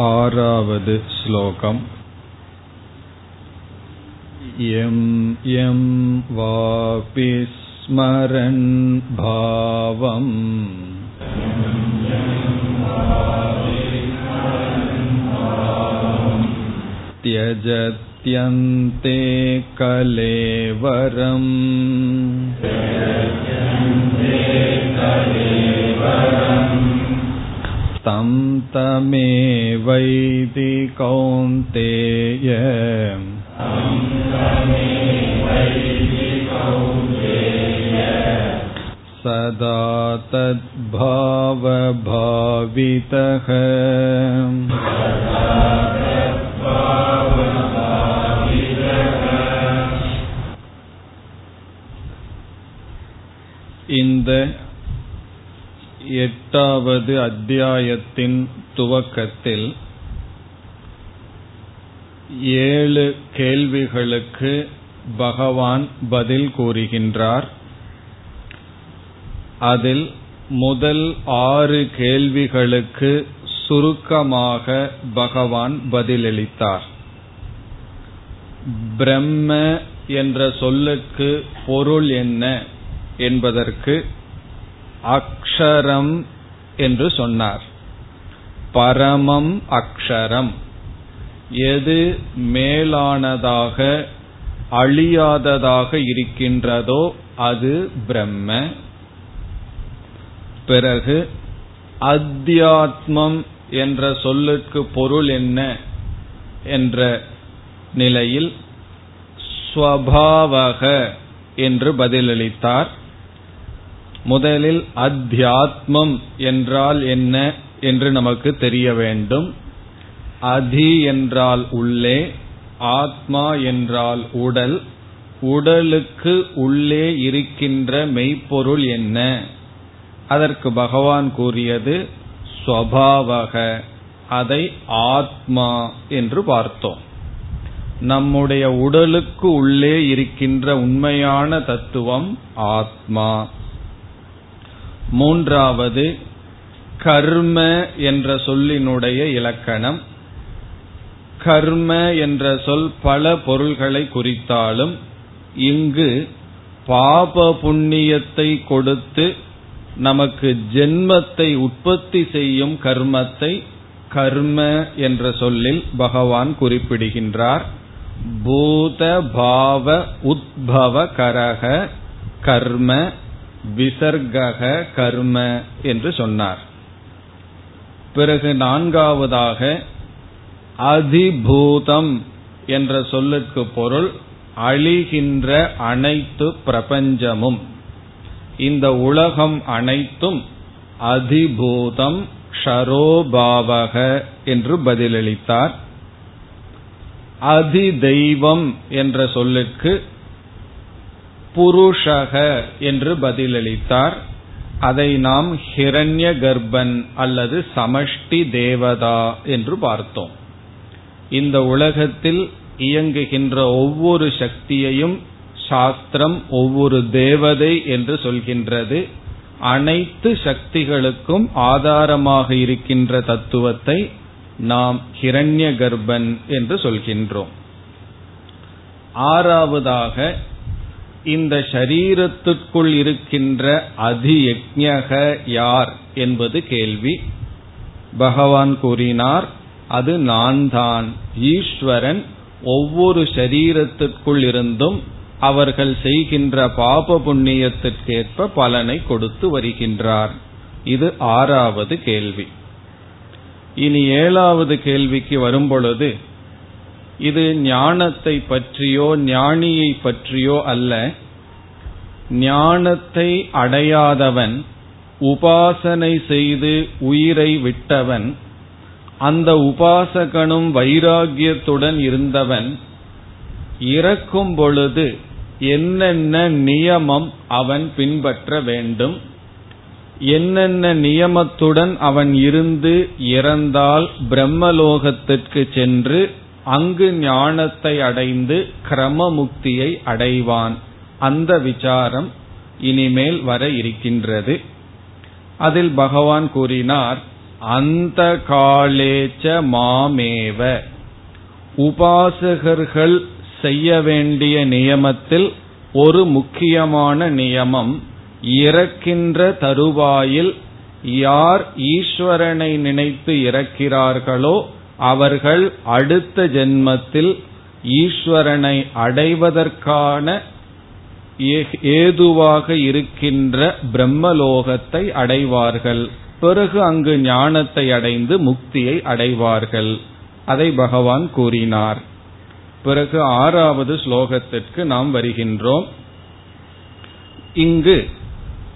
आरावद् श्लोकम् यं यं वापि स्मरन् भावम् त्यजत्यन्ते कलेवरम् तं तमेवैति कौन्तेय सदा तद्भावभावितः இந்த எட்டாவது அத்தியாயத்தின் துவக்கத்தில் ஏழு கேள்விகளுக்கு பகவான் பதில் கூறுகின்றார். அதில் முதல் ஆறு கேள்விகளுக்கு சுருக்கமாக பகவான் பதிலளித்தார். பிரம்ம என்ற சொல்லுக்கு பொருள் என்ன என்பதற்கு அக்ஷரம் என்று சொன்னார். பரமம் அக்ஷரம். எது மேலானதாக அழியாததாக இருக்கின்றதோ அது பிரம்ம. பிறகு அத்தியாத்மம் என்ற சொல்லுக்கு பொருள் என்ன என்ற நிலையில் ஸ்வபாவக என்று பதிலளித்தார். முதலில் அத்தியாத்மம் என்றால் என்ன என்று நமக்கு தெரிய வேண்டும். அதி என்றால் உள்ளே ஆத்மா என்றால் உடல் உடலுக்கு உள்ளே இருக்கின்ற மெய்ப்பொருள் என்ன? அதற்கு பகவான் கூறியது ஸ்வபாவக அதை ஆத்மா என்று பார்த்தோம். நம்முடைய உடலுக்கு உள்ளே இருக்கின்ற உண்மையான தத்துவம் ஆத்மா. மூன்றாவது கர்ம என்ற சொல்லினுடைய இலக்கணம். கர்ம என்ற சொல் பல பொருள்களை குறித்தாலும் இங்கு பாப புண்ணியத்தை கொடுத்து நமக்கு ஜென்மத்தை உற்பத்தி செய்யும் கர்மத்தை கர்ம என்ற சொல்லில் பகவான் குறிப்பிடுகின்றார். பூத பாவ உத்பவ கரக கர்ம விசர்கக கர்ம என்று சொன்னார். பிறகு நான்காவதாக அதிபூதம் என்ற சொல்லுக்கு பொருள் அழிகின்ற அனைத்து பிரபஞ்சமும். இந்த உலகம் அனைத்தும் அதிபூதம் ஷரோபாவக என்று பதிலளித்தார். அதிதெய்வம் என்ற சொல்லுக்கு புருஷக என்று பதிலளித்தார். அதை நாம் ஹிரண்ய கர்ப்பன் அல்லது சமஷ்டி தேவதா என்று பார்த்தோம். இந்த உலகத்தில் இயங்குகின்ற ஒவ்வொரு சக்தியையும் சாஸ்திரம் ஒவ்வொரு தேவதை என்று சொல்கின்றது. அனைத்து சக்திகளுக்கும் ஆதாரமாக இருக்கின்ற தத்துவத்தை நாம் ஹிரண்ய கர்ப்பன் என்று சொல்கின்றோம். ஆறாவதாக இந்த சரீரத்துக்குள் இருக்கின்ற அதியஜக யார் என்பது கேள்வி. பகவான் கூறினார் அது நான் தான் ஈஸ்வரன் ஒவ்வொரு சரீரத்திற்குள் இருந்தும் அவர்கள் செய்கின்ற பாப புண்ணியத்திற்கேற்ப பலனை கொடுத்து வருகின்றார். இது ஆறாவது கேள்வி. இனி ஏழாவது கேள்விக்கு வரும்பொழுது இது ஞானத்தை பற்றியோ ஞானியை பற்றியோ அல்ல. ஞானத்தை அடையாதவன் உபாசனை செய்து உயிரை விட்டவன் அந்த உபாசகனும் வைராகியத்துடன் இருந்தவன் இறக்கும் பொழுது என்னென்ன நியமம் அவன் பின்பற்ற வேண்டும் என்னென்ன நியமத்துடன் அவன் இருந்து இறந்தால் பிரம்மலோகத்திற்கு சென்று அங்கு ஞானத்தை அடைந்து கிரமமுக்தியை அடைவான். அந்த விசாரம் இனிமேல் வர இருக்கின்றது. அதில் பகவான் கூறினார் அந்த காலேச்ச மாமேவ. உபாசகர்கள் செய்ய வேண்டிய நியமத்தில் ஒரு முக்கியமான நியமம் இறக்கின்ற தருவாயில் யார் ஈஸ்வரனை நினைத்து இறக்கிறார்களோ அவர்கள் அடுத்த ஜென்மத்தில் ஈஸ்வரனை அடைவதற்கான ஏதுவாக இருக்கின்ற பிரம்மலோகத்தை அடைவார்கள். பிறகு அங்கு ஞானத்தை அடைந்து முக்தியை அடைவார்கள். அதை பகவான் கூறினார். பிறகு ஆறாவது ஸ்லோகத்திற்கு நாம் வருகின்றோம். இங்கு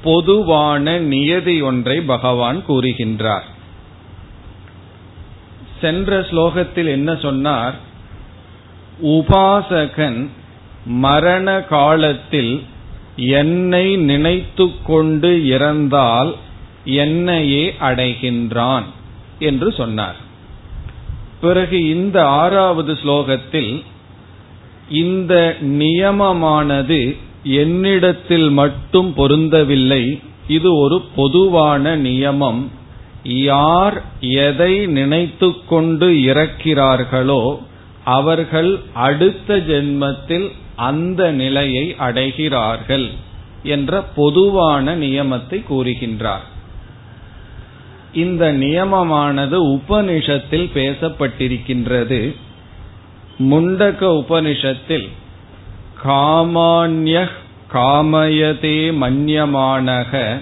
பொதுவான நியதி ஒன்றை பகவான் கூறுகின்றார். சென்ற ஸ்லோகத்தில் என்ன சொன்னார்? உபாசகன் மரண காலத்தில் என்னை நினைத்து கொண்டு இறந்தால் என்னையே அடைகின்றான் என்று சொன்னார். பிறகு இந்த ஆறாவது ஸ்லோகத்தில் இந்த நியமமானது என்னிடத்தில் மட்டும் பொருந்தவில்லை. இது ஒரு பொதுவான நியமம். யார் எதை நினைத்து கொண்டு இறக்கிறார்களோ அவர்கள் அடுத்த ஜென்மத்தில் அந்த நிலையை அடைகிறார்கள் என்ற பொதுவான நியமத்தை கூறுகின்றார். இந்த நியமமானது உபனிஷத்தில் பேசப்பட்டிருக்கின்றது. முண்டக உபனிஷத்தில் காமான்ய காமயதே மன்யமானக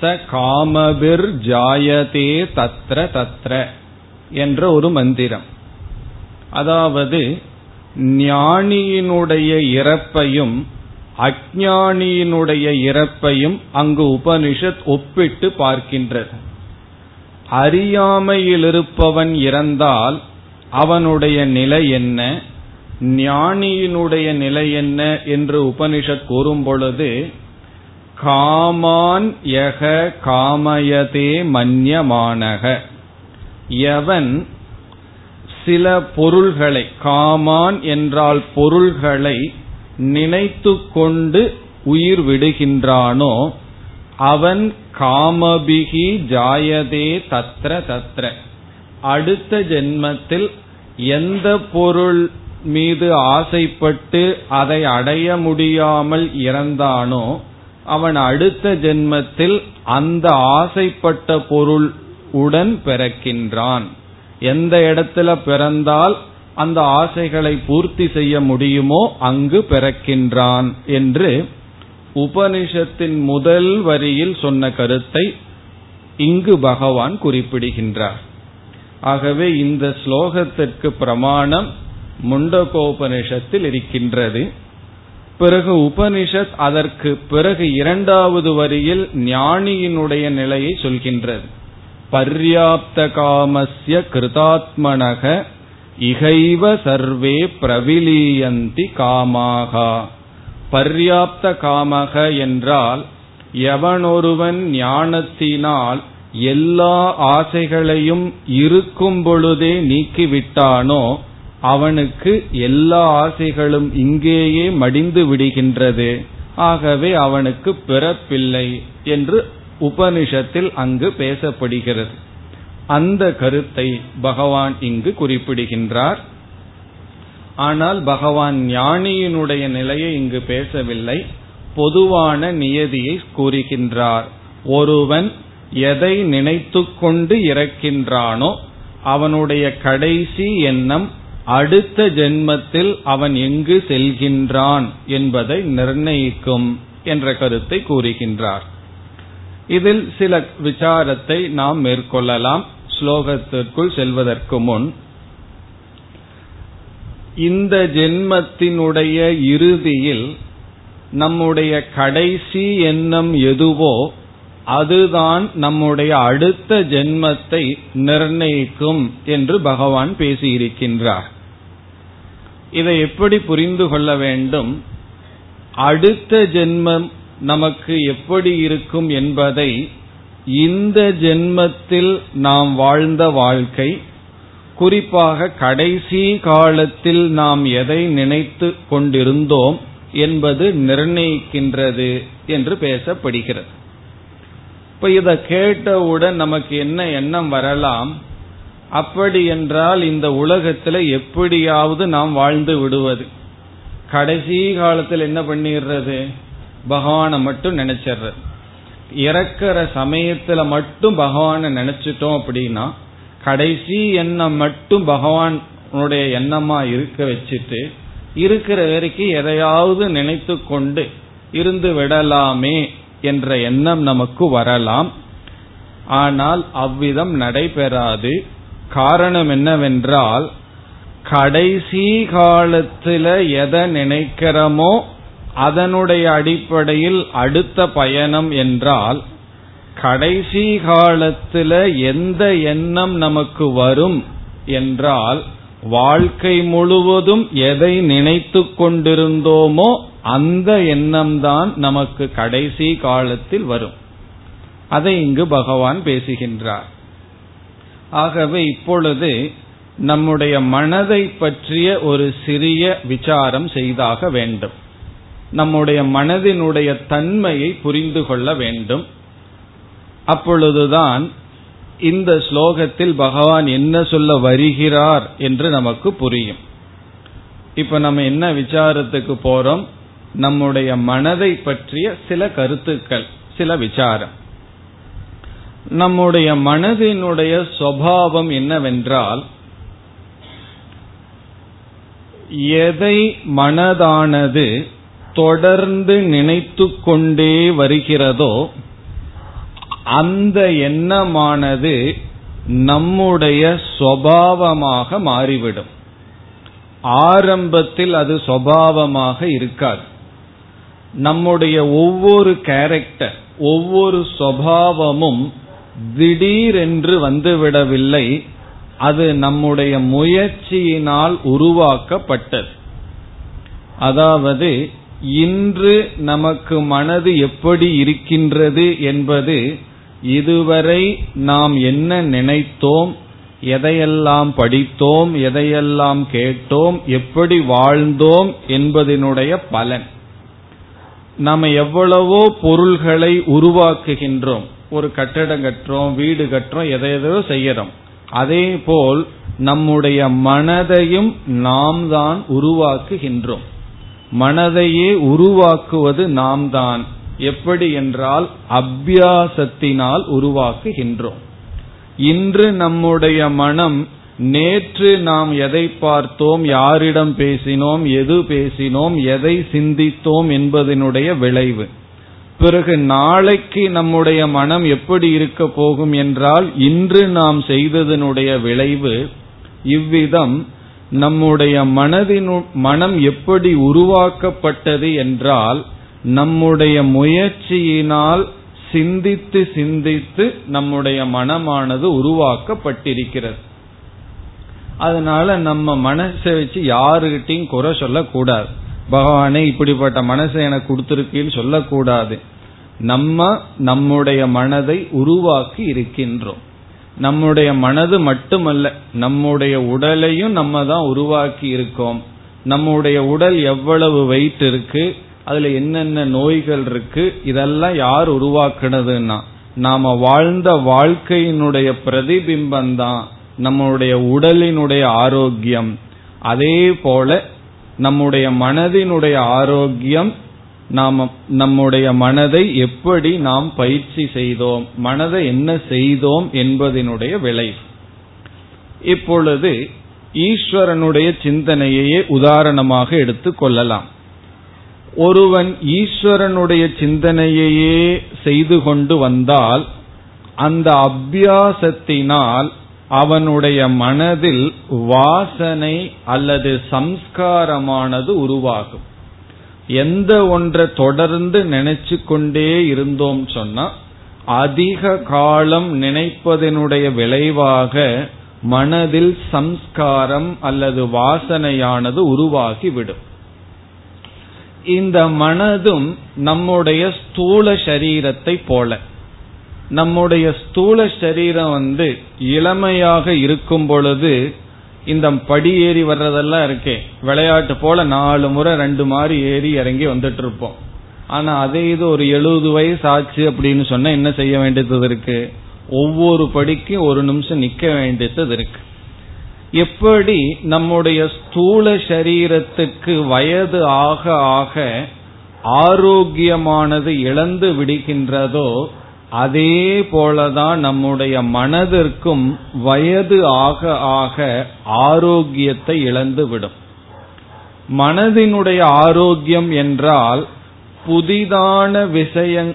ச காமபிர் ஜாயதே தத்ர தத்ர என்ற ஒரு மந்திரம். அதாவது ஞானியினுடைய இறப்பையும் அஜானியினுடைய இறப்பையும் அங்கு உபனிஷத் ஒப்பிட்டு பார்க்கின்றது. அறியாமையில் இருப்பவன் இறந்தால் அவனுடைய நிலை என்ன ஞானியினுடைய நிலை என்ன என்று உபனிஷத் கூறும் பொழுது காமான் யக காமயதே மன்யமானக. எவன் சில பொருள்களை காமான் என்றால் பொருள்களை நினைத்து கொண்டு உயிர் விடுகின்றானோ அவன் காமபிகி ஜாயதே தத்ர தத்ர. அடுத்த ஜென்மத்தில் எந்த பொருள் மீது ஆசைப்பட்டு அதை அடைய முடியாமல் இறந்தானோ அவன் அடுத்த ஜென்மத்தில் அந்த ஆசைப்பட்ட பொருள் உடன் பிறக்கின்றான். எந்த இடத்துல பிறந்தால் அந்த ஆசைகளை பூர்த்தி செய்ய முடியுமோ அங்கு பிறக்கின்றான் என்று உபனிஷத்தின் முதல் வரியில் சொன்ன கருத்தை இங்கு பகவான் குறிப்பிடுகின்றார். ஆகவே இந்த ஸ்லோகத்திற்கு பிரமாணம் முண்டகோபனிஷத்தில் இருக்கின்றது. பிறகு உபனிஷத் அதற்கு பிறகு இரண்டாவது வரியில் ஞானியினுடைய நிலையை சொல்கின்றது. பர்யாப்த காமஸ்ய கிருதாத்மனக இகைவ சர்வே பிரவிலீயந்தி காமாகா. பர்யாப்த காமக என்றால் எவனொருவன் ஞானத்தினால் எல்லா ஆசைகளையும் இருக்கும் பொழுதே நீக்கிவிட்டானோ அவனுக்கு எல்லா ஆசைகளும் இங்கேயே மடிந்து விடுகின்றது. ஆகவே அவனுக்கு பிறப்பில்லை என்று உபனிஷத்தில் அங்கு பேசப்படுகிறது. அந்த கருத்தை பகவான் இங்கு குறிப்பிடுகின்றார். ஆனால் பகவான் ஞானியினுடைய நிலையை இங்கு பேசவில்லை. பொதுவான நியதியை கூறுகின்றார். ஒருவன் எதை நினைத்து கொண்டு இறக்கின்றானோ அவனுடைய கடைசி எண்ணம் அடுத்த ஜென்மத்தில் அவன் எங்கு செல்கின்றான் என்பதை நிர்ணயிக்கும் என்ற கருத்தை கூறுகின்றார். இதில் சில விசாரத்தை நாம் மேற்கொள்ளலாம். ஸ்லோகத்திற்குள் செல்வதற்கு முன் இந்த ஜென்மத்தினுடைய இறுதியில் நம்முடைய கடைசி எண்ணம் எதுவோ அதுதான் நம்முடைய அடுத்த ஜென்மத்தை நிர்ணயிக்கும் என்று பகவான் பேசியிருக்கின்றார். இதை எப்படி புரிந்து கொள்ள வேண்டும்? அடுத்த ஜென்மம் நமக்கு எப்படி இருக்கும் என்பதை இந்த ஜென்மத்தில் நாம் வாழ்ந்த வாழ்க்கை குறிப்பாக கடைசி காலத்தில் நாம் எதை நினைத்து கொண்டிருந்தோம் என்பது நிர்ணயிக்கின்றது என்று பேசப்படுகிறது. இப்ப இத கேட்டவுடன் நமக்கு என்ன எண்ணம் வரலாம்? அப்படி என்றால் இந்த உலகத்துல எப்படியாவது நாம் வாழ்ந்து விடுவது. கடைசி காலத்தில் என்ன பண்ணிடுறது? பகவானை மட்டும் நினைச்சிடுறது. இறக்கிற சமயத்துல மட்டும் பகவானை நினைச்சிட்டோம் அப்படின்னா கடைசி எண்ணம் மட்டும் பகவானுடைய எண்ணமா இருக்க வச்சுட்டு இருக்கிற வரைக்கும் எதையாவது நினைத்து கொண்டு இருந்து விடலாமே என்ற எண்ணம் நமக்கு வரலாம். ஆனால் அவ்விதம் நடைபெறாது. காரணம் என்னவென்றால் கடைசி காலத்துல எதை நினைக்கிறோமோ அதனுடைய அடிப்படையில் அடுத்த பயணம் என்றால் கடைசி காலத்துல எந்த எண்ணம் நமக்கு வரும் என்றால் வாழ்க்கை முழுவதும் எதை நினைத்து கொண்டிருந்தோமோ அந்த எண்ணம்தான் நமக்கு கடைசி காலத்தில் வரும். அதை இங்கு பகவான் பேசுகின்றார். ஆகவே இப்பொழுது நம்முடைய மனதை பற்றிய ஒரு சிறிய விசாரம் செய்தாக வேண்டும். நம்முடைய மனதினுடைய தன்மையை புரிந்து கொள்ள வேண்டும். அப்பொழுதுதான் இந்த ஸ்லோகத்தில் பகவான் என்ன சொல்ல வருகிறார் என்று நமக்கு புரியும். இப்ப நம்ம என்ன விசாரத்துக்கு போறோம்? நம்முடைய மனதை பற்றிய சில கருத்துக்கள் சில விசாரம். நம்முடைய மனதினுடைய சுவாவம் என்னவென்றால் எதை மனதானது தொடர்ந்து நினைத்து கொண்டே வருகிறதோ அந்த எண்ணமானது நம்முடைய சுவாவமாக மாறிவிடும். ஆரம்பத்தில் அது சுவாவமாக இருக்காது. நம்முடைய ஒவ்வொரு கேரக்டர் ஒவ்வொரு சுவாவமும் திடீரென்று வந்துவிடவில்லை. அது நம்முடைய முயற்சியினால் உருவாக்கப்பட்டது. அதாவது இன்று நமக்கு மனது எப்படி இருக்கின்றது என்பது இதுவரை நாம் என்ன நினைத்தோம் எதையெல்லாம் படித்தோம் எதையெல்லாம் கேட்டோம் எப்படி வாழ்ந்தோம் என்பதனுடைய பலன். நாம் எவ்வளவோ பொருள்களை உருவாக்குகின்றோம். ஒரு கட்டடம் கட்டுறோம் வீடு கட்டுறோம் எதை எதோ செய்யறோம். அதே போல் நம்முடைய மனதையும் நாம் தான் உருவாக்குகின்றோம். மனதையே உருவாக்குவது நாம் தான். எப்படி என்றால் அபியாசத்தினால் உருவாக்குகின்றோம். இன்று நம்முடைய மனம் நேற்று நாம் எதை பார்த்தோம் யாரிடம் பேசினோம் எது பேசினோம் எதை சிந்தித்தோம் என்பதனுடைய விளைவு. பிறகு நாளைக்கு நம்முடைய மனம் எப்படி இருக்க போகும் என்றால் இன்று நாம் செய்ததனுடைய விளைவு இவ்விதம். நம்முடைய மனதின் மனம் எப்படி உருவாக்கப்பட்டது என்றால் நம்முடைய முயற்சியினால் சிந்தித்து சிந்தித்து நம்முடைய மனமானது உருவாக்கப்பட்டிருக்கிறது. அதனால நம்ம மனசை வச்சு யாருகிட்டையும் குறை சொல்லக்கூடாது. பகவானே இப்படிப்பட்ட மனசை எனக்கு கொடுத்திருக்கீன்னு சொல்லக்கூடாது. நம்ம நம்முடைய மனதை உருவாக்கி இருக்கின்றோம். நம்முடைய மனது மட்டுமல்ல நம்முடைய உடலையும் நம்ம தான் உருவாக்கி இருக்கோம். நம்முடைய உடல் எவ்வளவு வெயிட் இருக்கு அதுல என்னென்ன நோய்கள் இருக்கு இதெல்லாம் யார் உருவாக்குனதுன்னா நாம வாழ்ந்த வாழ்க்கையினுடைய பிரதிபிம்பம் தான் நம்முடைய உடலினுடைய ஆரோக்கியம். அதே போல நம்முடைய மனதினுடைய ஆரோக்கியம் நாம் நம்முடைய மனதை எப்படி நாம் பயிற்சி செய்தோம் மனதை என்ன செய்தோம் என்பதனுடைய விளைவு இப்பொழுது ஈஸ்வரனுடைய சிந்தனையையே உதாரணமாக எடுத்துக் கொள்ளலாம். ஒருவன் ஈஸ்வரனுடைய சிந்தனையையே செய்து கொண்டு வந்தால் அந்த அபியாசத்தினால் அவனுடைய மனதில் வாசனை அல்லது சம்ஸ்காரமானது உருவாகும். எந்த ஒன்றை தொடர்ந்து நினைச்சு கொண்டே இருந்தோம் சொன்னா அதிக காலம் நினைப்பதனுடைய விளைவாக மனதில் சம்ஸ்காரம் அல்லது வாசனையானது உருவாகிவிடும். இந்த மனதும் நம்முடைய ஸ்தூல சரீரத்தை போல. நம்முடைய ஸ்தூல சரீரம் வந்து இளமையாக இருக்கும் பொழுது இந்த படி ஏறி வர்றதெல்லாம் இருக்கே. விளையாட்டு போல நாலு முறை ரெண்டு மாதிரி ஏறி இறங்கி வந்துட்டு இருப்போம் ஆனா அதே இது ஒரு எழுபது வயசு ஆச்சு அப்படின்னு சொன்னா என்ன செய்ய வேண்டியது இருக்கு? ஒவ்வொரு படிக்கும் ஒரு நிமிஷம் நிக்க வேண்டியது இருக்கு. எப்படி நம்முடைய ஸ்தூல சரீரத்துக்கு வயது ஆக ஆக ஆரோக்கியமானது இழந்து விடுகின்றதோ அதே போலதான் நம்முடைய மனதிற்கும் வயது ஆக ஆக ஆரோக்கியத்தை இழந்து விடும் மனதினுடைய ஆரோக்கியம் என்றால் புதிதான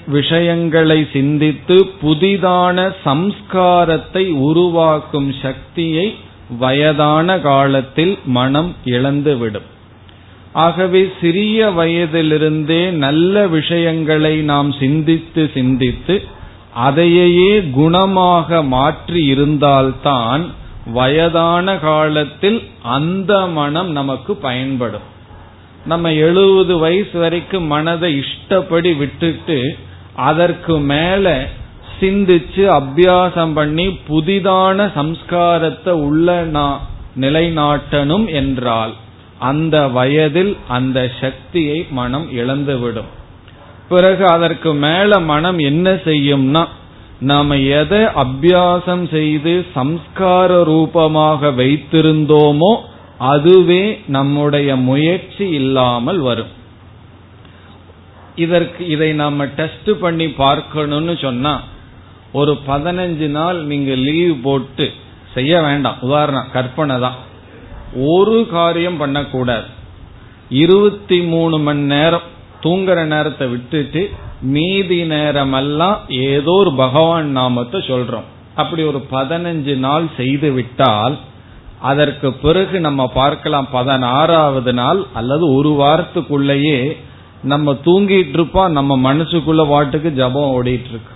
விஷயங்களை சிந்தித்து புதிதான சம்ஸ்காரத்தை உருவாக்கும் சக்தியை வயதான காலத்தில் மனம் இழந்துவிடும். ஆகவே சிறிய வயதிலிருந்தே நல்ல விஷயங்களை நாம் சிந்தித்து சிந்தித்து அதையே குணமாக மாற்றி இருந்தால்தான் வயதான காலத்தில் அந்த மனம் நமக்கு பயன்படும். நம்ம எழுபது வயசு வரைக்கும் மனதை இஷ்டப்படி விட்டுட்டு அதற்கு மேல சிந்திச்சு அபியாசம் பண்ணி புதிதான சம்ஸ்காரத்தை உள்ள நிலைநாட்டணும் என்றால் அந்த வயதில் அந்த சக்தியை மனம் இழந்துவிடும். பிறகு அதற்கு மேல மனம் என்ன செய்யும்னா நாம எதை அபியாசம் செய்து சம்ஸ்கார ரூபமாக வைத்திருந்தோமோ அதுவே நம்முடைய முயற்சி இல்லாமல் வரும். இதற்கு இதை நாம டெஸ்ட் பண்ணி பார்க்கணும்னு சொன்னா ஒரு பதினஞ்சு நாள் நீங்க லீவ் போட்டு செய்ய வேண்டாம். உதாரணம் கற்பனை தான். ஒரு காரியம் பண்ணக்கூடாது. இருபத்தி மூணு மணி நேரம் தூங்குற நேரத்தை விட்டுட்டு மீதி நேரமெல்லாம் ஏதோ ஒரு பகவான் நாமத்தை சொல்றோம். அப்படி ஒரு பதினஞ்சு நாள் செய்து விட்டால் அதற்கு பிறகு நம்ம பார்க்கலாம் பதினாறாவது நாள் அல்லது ஒரு வாரத்துக்குள்ளேயே நம்ம தூங்கிட்டு இருப்போம் நம்ம மனசுக்குள்ள வாட்டுக்கு ஜபம் ஓடிட்டு இருக்கு.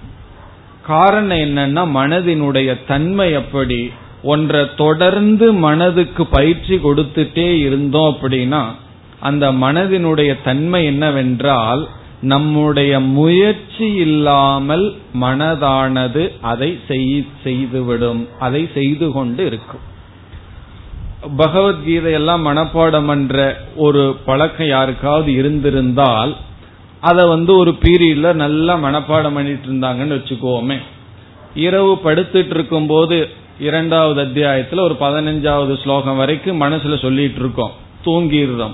காரணம் என்னன்னா மனதினுடைய தன்மை எப்படி? ஒன்றை தொடர்ந்து மனதுக்கு பயிற்சி கொடுத்துட்டே இருந்தோம் அப்படின்னா அந்த மனதினுடைய தன்மை என்னவென்றால் நம்முடைய முயற்சி இல்லாமல் மனதானது அதை செய்துவிடும். அதை செய்து கொண்டு இருக்கும். பகவத்கீதையெல்லாம் மனப்பாடம் என்ற ஒரு பழக்கம் யாருக்காவது இருந்திருந்தால் அதை வந்து ஒரு பீரியட்ல நல்லா மனப்பாடம் பண்ணிட்டு இருந்தாங்கன்னு வச்சுக்கோமே. இரவு படுத்துட்டு இருக்கும் போது இரண்டாவது அத்தியாயத்துல ஒரு பதினஞ்சாவது ஸ்லோகம் வரைக்கும் மனசுல சொல்லிட்டு இருக்கோம். தூங்கிடுறோம்.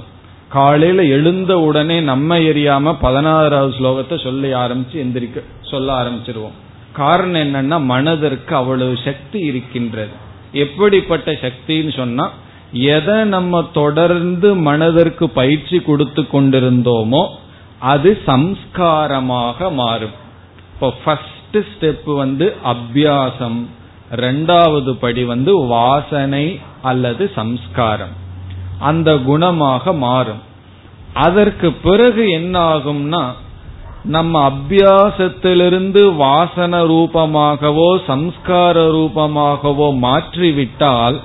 காலையில எழுந்த உடனே நம்ம எரியாம பதினாறாவது ஸ்லோகத்தை சொல்லி ஆரம்பிச்சு எந்திரிக்க சொல்ல ஆரம்பிச்சிருவோம். காரணம் என்னன்னா மனதிற்கு அவ்வளவு சக்தி இருக்கின்றது. எப்படிப்பட்ட சக்தின்னு சொன்னா எதை நம்ம தொடர்ந்து மனதிற்கு பயிற்சி கொடுத்து கொண்டிருந்தோமோ அது சம்ஸ்காரமாக மாறும். இப்போ ஃபர்ஸ்ட் ஸ்டெப் வந்து அபியாசம். ரெண்டாவது படி வந்து வாசனை அல்லது சம்ஸ்காரம். அந்த குணமாக மாறும். அதற்கு பிறகு என்ன ஆகும்னா நம்ம அபியாசத்திலிருந்து வாசன ரூபமாகவோ சம்ஸ்கார ரூபமாகவோ மாற்றிவிட்டால்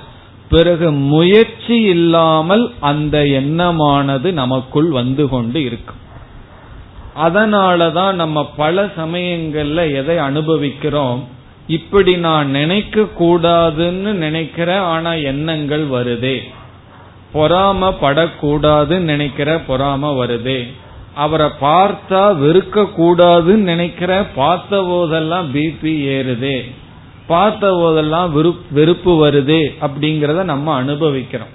பிறகு முயற்சி இல்லாமல் அந்த எண்ணமானது நமக்குள் வந்து கொண்டு இருக்கும். அதனாலதான் நம்ம பல சமயங்கள்ல எதை அனுபவிக்கிறோம். இப்படி நான் நினைக்க கூடாதுன்னு நினைக்கிறேன் ஆனா எண்ணங்கள் வருதே. பொறாமப்படக்கூடாதுன்னு நினைக்கிற பொறாம வருதே. அவரை பார்த்தா வெறுக்க கூடாதுன்னு நினைக்கிற பார்த்த போதெல்லாம் பிபி ஏறுதே. பார்த்த போதெல்லாம் வெறுப்பு வருது அப்படிங்கறத நம்ம அனுபவிக்கிறோம்.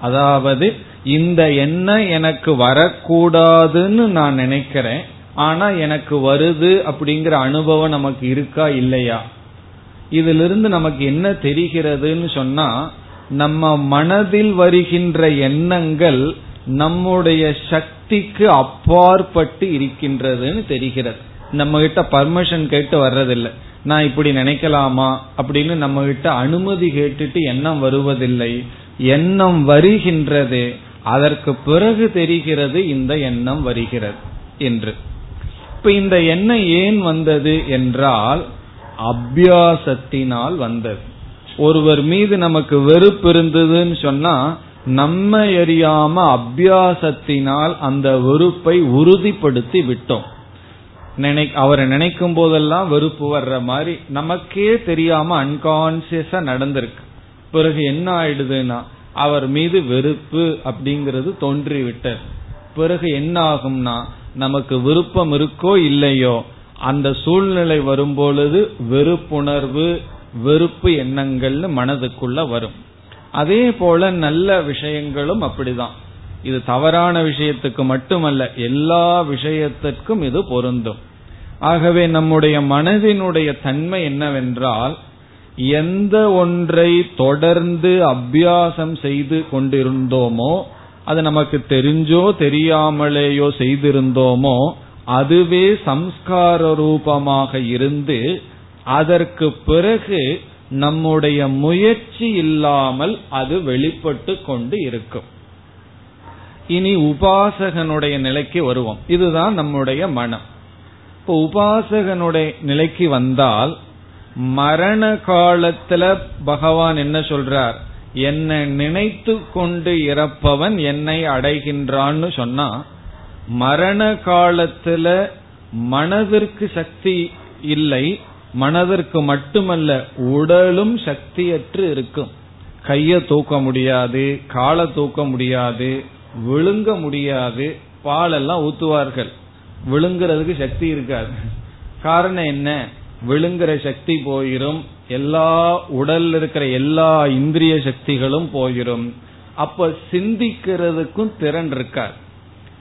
அதாவது இந்த எண்ணம் எனக்கு வரக்கூடாதுன்னு நான் நினைக்கிறேன். ஆனா எனக்கு வருது அப்படிங்கிற அனுபவம் நமக்கு இருக்கா இல்லையா? இதிலிருந்து நமக்கு என்ன தெரிகிறதுன்னு சொன்னா நம்ம மனதில் வருகின்ற எண்ணங்கள் நம்முடைய சக்திக்கு அப்பாற்பட்டு இருக்கின்றதுன்னு தெரிகிறது. நம்ம கிட்ட பர்மிஷன் கேட்டு வர்றதில்லை. நான் இப்படி நினைக்கலாமா? அப்படின்னு நம்ம கிட்ட அனுமதி கேட்டுட்டு எண்ணம் வருவதில்லை. எண்ணம் வருகின்றது. அதற்கு பிறகு தெரிகிறது இந்த எண்ணம் வருகிறது என்று. இப்ப இந்த எண்ணம் ஏன் வந்தது என்றால் அபியாசத்தினால் வந்தது. ஒருவர் மீது நமக்கு வெறுப்பு இருந்ததுன்னு சொன்னா நம்ம எறியாம அபியாசத்தினால் அந்த வெறுப்பை உறுதிப்படுத்தி விட்டோம். நினை அவரை நினைக்கும் போதெல்லாம் வெறுப்பு வர்ற மாதிரி நமக்கே தெரியாம அன்கான்சியஸா நடந்திருக்கு. பிறகு என்ன ஆயிடுதுன்னா அவர் மீது வெறுப்பு அப்படிங்கிறது தோன்றிவிட்டது. பிறகு என்ன ஆகும்னா நமக்கு விருப்பம் இருக்கோ இல்லையோ அந்த சூழ்நிலை வரும்பொழுது வெறுப்புணர்வு வெறுப்பு எண்ணங்கள்னு மனதுக்குள்ள வரும். அதே போல நல்ல விஷயங்களும் அப்படிதான். இது தவறான விஷயத்துக்கு மட்டுமல்ல எல்லா விஷயத்திற்கும் இது பொருந்தும். ஆகவே நம்முடைய மனதினுடைய தன்மை என்னவென்றால் எந்த ஒன்றை தொடர்ந்து அபியாசம் செய்து கொண்டிருந்தோமோ அது நமக்கு தெரிஞ்சோ தெரியாமலேயோ செய்திருந்தோமோ அதுவே சம்ஸ்கார ரூபமாக இருந்து அதற்கு பிறகு நம்முடைய முயற்சி இல்லாமல் அது வெளிப்பட்டு கொண்டு இருக்கும். இனி உபாசகனுடைய நிலைக்கு வருவோம். இதுதான் நம்முடைய மனம். இப்போ உபாசகனுடைய நிலைக்கு வந்தால் மரண காலத்துல பகவான் என்ன சொல்றார்? என்னை நினைத்து கொண்டு இறப்பவன் என்னை அடைகின்றான்னு சொன்னா மரண காலத்துல மனதிற்கு சக்தி இல்லை மனதிற்கு மட்டுமல்ல உடலும் சக்தியற்று இருக்கும். கைய தூக்க முடியாது காலை தூக்க முடியாது விழுங்க முடியாது பாலெல்லாம் ஊத்துவார்கள். விழுங்குறதுக்கு சக்தி இருக்காது. காரணம் என்ன? விழுங்குற சக்தி போயிரும் எல்லா உடல்ல இருக்கிற எல்லா இந்திரிய சக்திகளும் போயிரும். அப்ப சிந்திக்கிறதுக்கும் திறன் இருக்காது.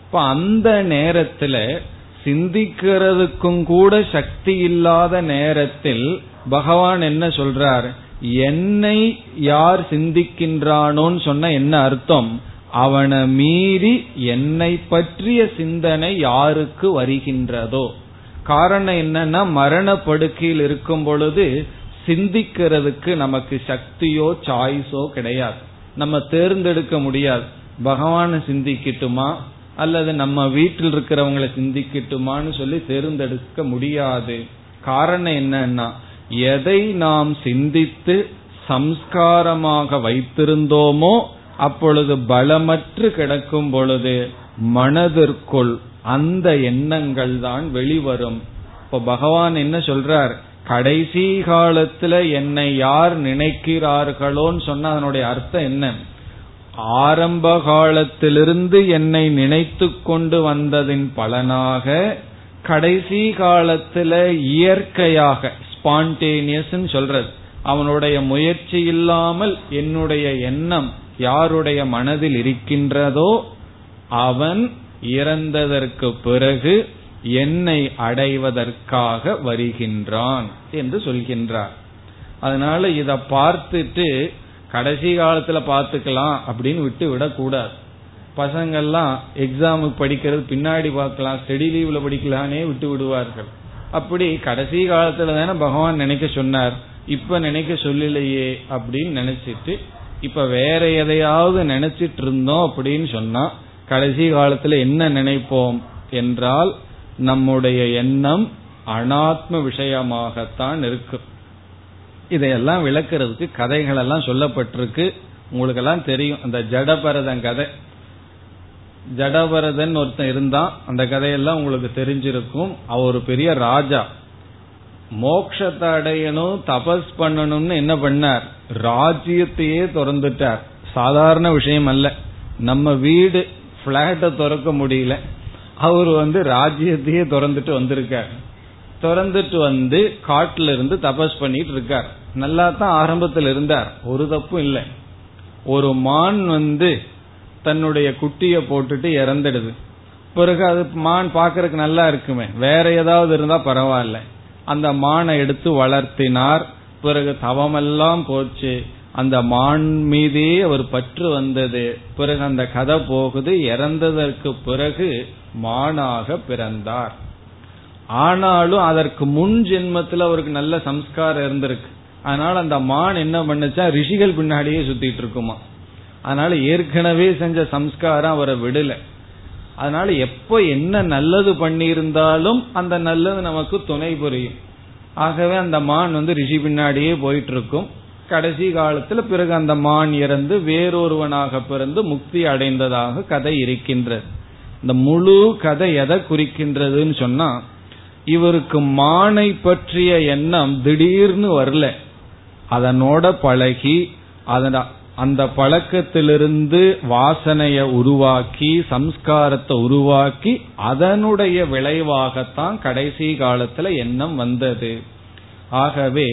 இப்ப அந்த நேரத்துல சிந்திக்கிறதுக்கும் கூட சக்தி இல்லாத நேரத்தில் பகவான் என்ன சொல்றார்? என்னை யார் சிந்திக்கின்றானோன்னு சொன்ன என்ன அர்த்தம்? அவனை மீறி என்னை பற்றிய சிந்தனை யாருக்கு வருகின்றதோ? காரணம் என்னன்னா மரண படுக்கையில் இருக்கும் பொழுது சிந்திக்கிறதுக்கு நமக்கு சக்தியோ சாய்ஸோ கிடையாது. நம்ம தேர்ந்தெடுக்க முடியாது. பகவான சிந்திக்கட்டுமா? அல்லது நம்ம வீட்டில் இருக்கிறவங்களை சிந்திக்கட்டுமான்னு சொல்லி தேர்ந்தெடுக்க முடியாது. காரணம் என்னன்னா எதை நாம் சிந்தித்து சம்ஸ்காரமாக வைத்திருந்தோமோ அப்பொழுது பலமற்று கிடக்கும் பொழுது மனதிற்குள் அந்த எண்ணங்கள் தான் வெளிவரும். இப்ப பகவான் என்ன சொல்றார்? கடைசி காலத்துல என்னை யார் நினைக்கிறார்களோன்னு சொன்ன அதனுடைய அர்த்தம் என்ன? ஆரம்ப காலத்திலிருந்து என்னை நினைத்து கொண்டு வந்ததின் பலனாக கடைசி காலத்துல இயற்கையாக ஸ்பான்டேனியஸ் சொல்றது. அவனுடைய முயற்சி இல்லாமல் என்னுடைய எண்ணம் யாருடைய மனதில் இருக்கின்றதோ அவன் இறந்ததற்கு பிறகு என்னை அடைவதற்காக வருகின்றான் என்று சொல்கின்றார். அதனால இத பார்த்துட்டு கடைசி காலத்துல பாத்துக்கலாம் அப்படின்னு விட்டு விடக்கூடாது. பசங்கள்லாம் எக்ஸாமுக்கு படிக்கிறது பின்னாடி பார்க்கலாம் ஸ்டடி லீவ்ல படிக்கலானே விட்டு விடுவார்கள். அப்படி கடைசி காலத்துல தானே பகவான் நினைக்க சொன்னார். இப்ப நினைக்க சொல்லலையே அப்படின்னு நினைச்சிட்டு இப்ப வேற எதையாவது நினைச்சிட்டு இருந்தோம் அப்படின்னு சொன்னா கடைசி காலத்துல என்ன நினைப்போம் என்றால் நம்முடைய எண்ணம் அனாத்ம விஷயமாகத்தான் இருக்கும் இதையெல்லாம் விளக்குறதுக்கு கதைகள் எல்லாம் சொல்லப்பட்டிருக்கு. உங்களுக்கு எல்லாம் தெரியும். அந்த ஜடபரதன் கதை. ஜடபரதன் ஒருத்தன் இருந்தான். அந்த கதையெல்லாம் உங்களுக்கு தெரிஞ்சிருக்கும். அவர் ஒரு பெரிய ராஜா. மோக்ஷத்தை அடையணும் தபஸ் பண்ணணும்னு என்ன பண்ணார்? ராஜ்யத்தையே திறந்துட்டார். சாதாரண விஷயம் அல்ல. நம்ம வீடு பிளாட்டை திறக்க முடியல. அவர் வந்து ராஜ்யத்தையே திறந்துட்டு வந்திருக்கார். திறந்துட்டு வந்து காட்டுல இருந்து தபஸ் பண்ணிட்டு இருக்கார். நல்லா தான் ஆரம்பத்தில் இருந்தார். ஒரு தப்பும் இல்லை. ஒரு மான் வந்து தன்னுடைய குட்டிய போட்டுட்டு இறந்துடுது. பிறகு அது மான் பாக்குறதுக்கு நல்லா இருக்குமே. வேற ஏதாவது இருந்தா பரவாயில்ல. அந்த மானை எடுத்து வளர்த்தினார். பிறகு தவமெல்லாம் போச்சு. அந்த மான் மீதே அவர் பற்று வந்தது. பிறகு அந்த கதை போகுது. இறந்ததற்கு பிறகு மானாக பிறந்தார். ஆனாலும் அதற்கு முன் ஜென்மத்தில் அவருக்கு நல்ல சம்ஸ்காரம் இருந்திருக்கு. அதனால அந்த மான் என்ன பண்ணுச்சா ரிஷிகள் பின்னாடியே சுத்திட்டு இருக்குமா. அதனால ஏற்கனவே செஞ்ச சம்ஸ்காரம் அவரை விடல. அதனால எப்ப என்ன நல்லது பண்ணியிருந்தாலும் அந்த நல்லது நமக்கு துணை புரியும். ஆகவே அந்த மான் வந்து ரிஷி பின்னாடியே போயிட்டு இருக்கும் கடைசி காலத்துல பிறகு அந்த மான் இறந்து வேறொருவனாக பிறந்து முக்தி அடைந்ததாக கதை இருக்கின்றது. இந்த முழு கதை எதை குறிக்கின்றதுன்னு சொன்னா இவருக்கு மானை பற்றிய எண்ணம் திடீர்னு வரல. அதனோட பழகி அந்த பழக்கத்திலிருந்து வாசனைய உருவாக்கி சம்ஸ்காரத்தை உருவாக்கி அதனுடைய விளைவாகத்தான் கடைசி காலத்துல எண்ணம் வந்தது. ஆகவே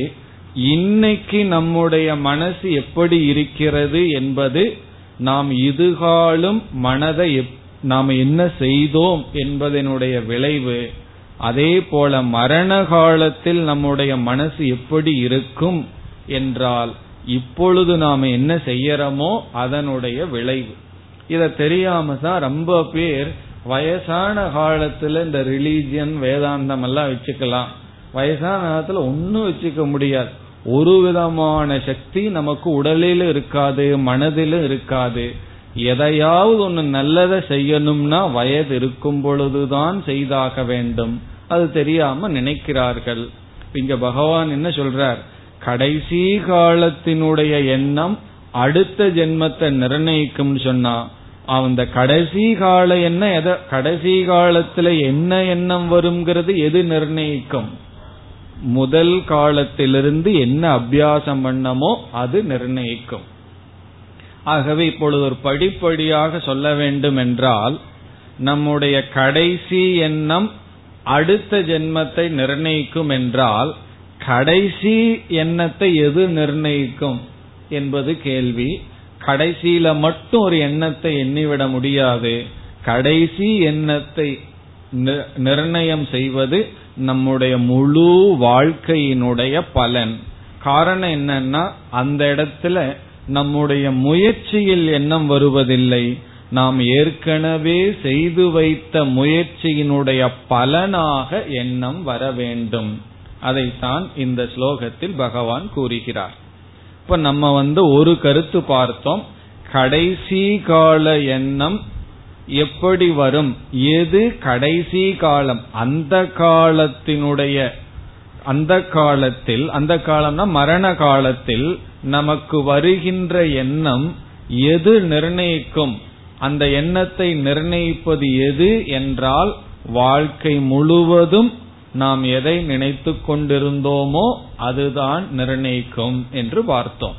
இன்னைக்கு நம்முடைய மனசு எப்படி இருக்கிறது என்பது நாம் இதுகாலும் மனதை நாம் என்ன செய்தோம் என்பதனுடைய விளைவு. அதே போல மரண காலத்தில் நம்முடைய மனசு எப்படி இருக்கும் என்றால் இப்பொழுது நாம என்ன செய்யறோமோ அதனுடைய விளைவு. இத தெரியாம தான் ரொம்ப பேர் வயசான காலத்துல இந்த ரிலீஜியன் வேதாந்தம் எல்லாம் வச்சுக்கலாம். வயசான காலத்துல ஒன்னும் வச்சுக்க முடியாது. ஒரு விதமான சக்தி நமக்கு உடலிலும் இருக்காது மனதிலும் இருக்காது. எதையாவது ஒன்று நல்லதை செய்யணும்னா வயது இருக்கும் பொழுதுதான் செய்தாக வேண்டும். அது தெரியாம நினைக்கிறார்கள். இங்க பகவான் என்ன சொல்றார்? கடைசி காலத்தினுடைய எண்ணம் அடுத்த ஜென்மத்தை நிர்ணயிக்கும் சொன்னா அந்த கடைசி கால என்ன எதை கடைசி காலத்துல என்ன எண்ணம் வருங்கிறது எது நிர்ணயிக்கும்? முதல் காலத்திலிருந்து என்ன அபியாசம் பண்ணமோ அது நிர்ணயிக்கும். ஆகவே இப்பொழுது ஒரு படிப்படியாக சொல்ல வேண்டும் என்றால் நம்முடைய கடைசி எண்ணம் அடுத்த ஜென்மத்தை நிர்ணயிக்கும் என்றால் கடைசி எண்ணத்தை எது நிர்ணயிக்கும் என்பது கேள்வி. கடைசியில மட்டும் ஒரு எண்ணத்தை எண்ணிவிட முடியாது. கடைசி எண்ணத்தை நிர்ணயம் செய்வது நம்முடைய முழு வாழ்க்கையினுடைய பலன். காரணம் என்னன்னா அந்த இடத்துல நம்முடைய முயற்சியில் எண்ணம் வருவதில்லை. நாம் ஏற்கனவே செய்து வைத்த முயற்சியினுடைய பலனாக எண்ணம் வர வேண்டும். அதைத்தான் இந்த ஸ்லோகத்தில் பகவான் கூறுகிறார். இப்ப நம்ம வந்து ஒரு கருத்து பார்த்தோம். கடைசி கால எண்ணம் எப்படி வரும்? எது கடைசி காலம்? அந்த காலத்தினுடைய அந்த காலத்தில் அந்த காலம்னா மரண காலத்தில் நமக்கு வருகின்ற எண்ணம் எது நிர்ணயிக்கும்? அந்த எண்ணத்தை நிர்ணயிப்பது எது என்றால் வாழ்க்கை முழுவதும் நாம் எதை நினைத்து கொண்டிருந்தோமோ அதுதான் நிர்ணயிக்கும் என்று பார்த்தோம்.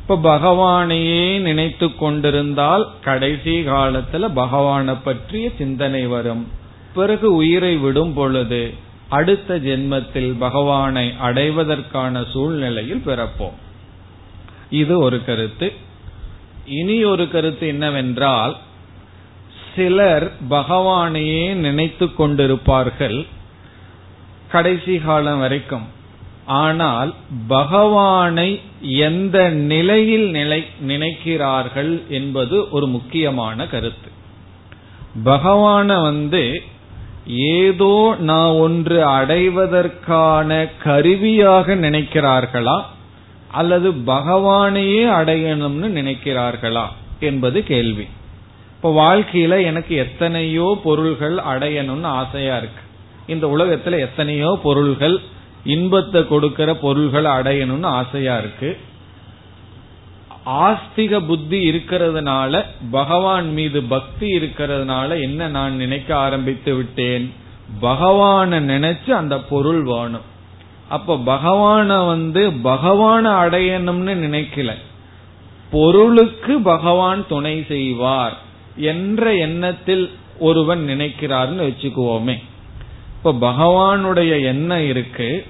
இப்ப பகவானையே நினைத்து கொண்டிருந்தால் கடைசி காலத்துல பகவானை பற்றிய சிந்தனை வரும். பிறகு உயிரை விடும் பொழுது அடுத்த ஜென்மத்தில் பகவானை அடைவதற்கான சூழ்நிலையில் பிறப்போம். இது ஒரு கருத்து. இனி ஒரு கருத்து என்னவென்றால் சிலர் பகவானையே நினைத்து கொண்டிருப்பார்கள் கடைசி காலம் வரைக்கும். ஆனால் பகவானை எந்த நிலையில் நிலை நினைக்கிறார்கள் என்பது ஒரு முக்கியமான கருத்து. பகவான வந்து ஏதோ நான் ஒன்று அடைவதற்கான கருவியாக நினைக்கிறார்களா? அல்லது பகவானையே அடையணும்னு நினைக்கிறார்களா? என்பது கேள்வி. இப்ப வாழ்க்கையில எனக்கு எத்தனையோ பொருள்கள் அடையணும்னு ஆசையா இருக்கு. இந்த உலகத்துல எத்தனையோ பொருள்கள் இன்பத்தை கொடுக்கிற பொருள்களை அடையணும்னு ஆசையா இருக்கு. ஆஸ்திக புத்தி இருக்கிறதுனால பகவான் மீது பக்தி இருக்கிறதுனால என்ன நான் நினைக்க ஆரம்பித்து விட்டேன்? பகவான நினைச்சு அந்த பொருள் வேணும். அப்ப பகவான வந்து பகவான அடையணும்னு நினைக்கல. பொருளுக்கு பகவான் துணை செய்வார் என்ற எண்ணத்தில் ஒருவன் நினைக்கிறார்னு வச்சுக்குவோமே. இப்ப பகவானுடைய எண்ணம் இருக்கு.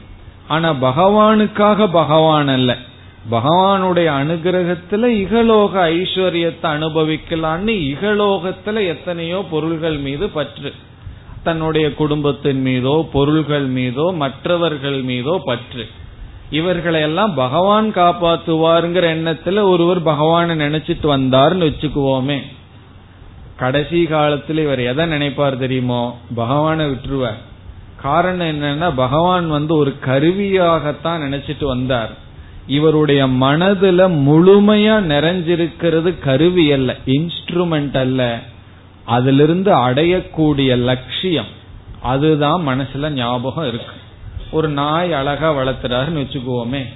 ஆனா பகவானுக்காக பகவான் அல்ல. பகவானுடைய அனுகிரகத்துல இகலோக ஐஸ்வர்யத்தை அனுபவிக்கலான்னு இகலோகத்துல எத்தனையோ பொருள்கள் மீது பற்று. தன்னுடைய குடும்பத்தின் மீதோ பொருள்கள் மீதோ மற்றவர்கள் மீதோ பற்று. இவர்களை எல்லாம் பகவான் காப்பாத்துவாருங்கிற எண்ணத்துல ஒருவர் பகவானை நினைச்சிட்டு வந்தார்னு வச்சுக்குவோமே. கடைசி காலத்துல இவர் எதை நினைப்பார் தெரியுமோ? பகவான விட்டுருவார். காரணம் என்னன்னா பகவான் வந்து ஒரு கருவியாகத்தான் நினைச்சிட்டு வந்தார். இவருடைய மனதுல முழுமையா நிறைஞ்சிருக்கிறது கருவி அல்ல இன்ஸ்ட்ருமெண்ட் அல்ல. அதிலிருந்து அடையக்கூடிய லட்சியம் அதுதான் மனசுல ஞாபகம் இருக்கு. ஒரு நாய் அழகா வளர்த்துறாருன்னு வச்சுக்குவோமே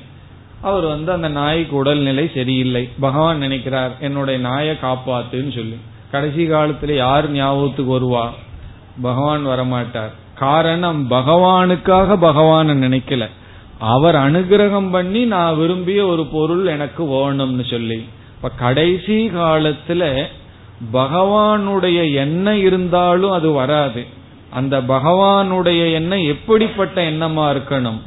அவர் வந்து அந்த நாய்க்கு உடல்நிலை சரியில்லை. பகவான் நினைக்கிறார் என்னுடைய நாயை காப்பாத்துன்னு சொல்லி. கடைசி காலத்துல யார் ஞாபகத்துக்கு வருவா? பகவான் வரமாட்டார். காரணம் பகவானுக்காக பகவான நினைக்கல. அவர் அனுகிரகம் பண்ணி நான் விரும்பிய ஒரு பொருள் எனக்கு வேணும்னு சொல்லி. இப்ப கடைசி காலத்துல பகவானுடைய எண்ணம் இருந்தாலும் அது வராது. அந்த பகவானுடைய எண்ணம் எப்படிப்பட்ட எண்ணமா இருக்கணும்?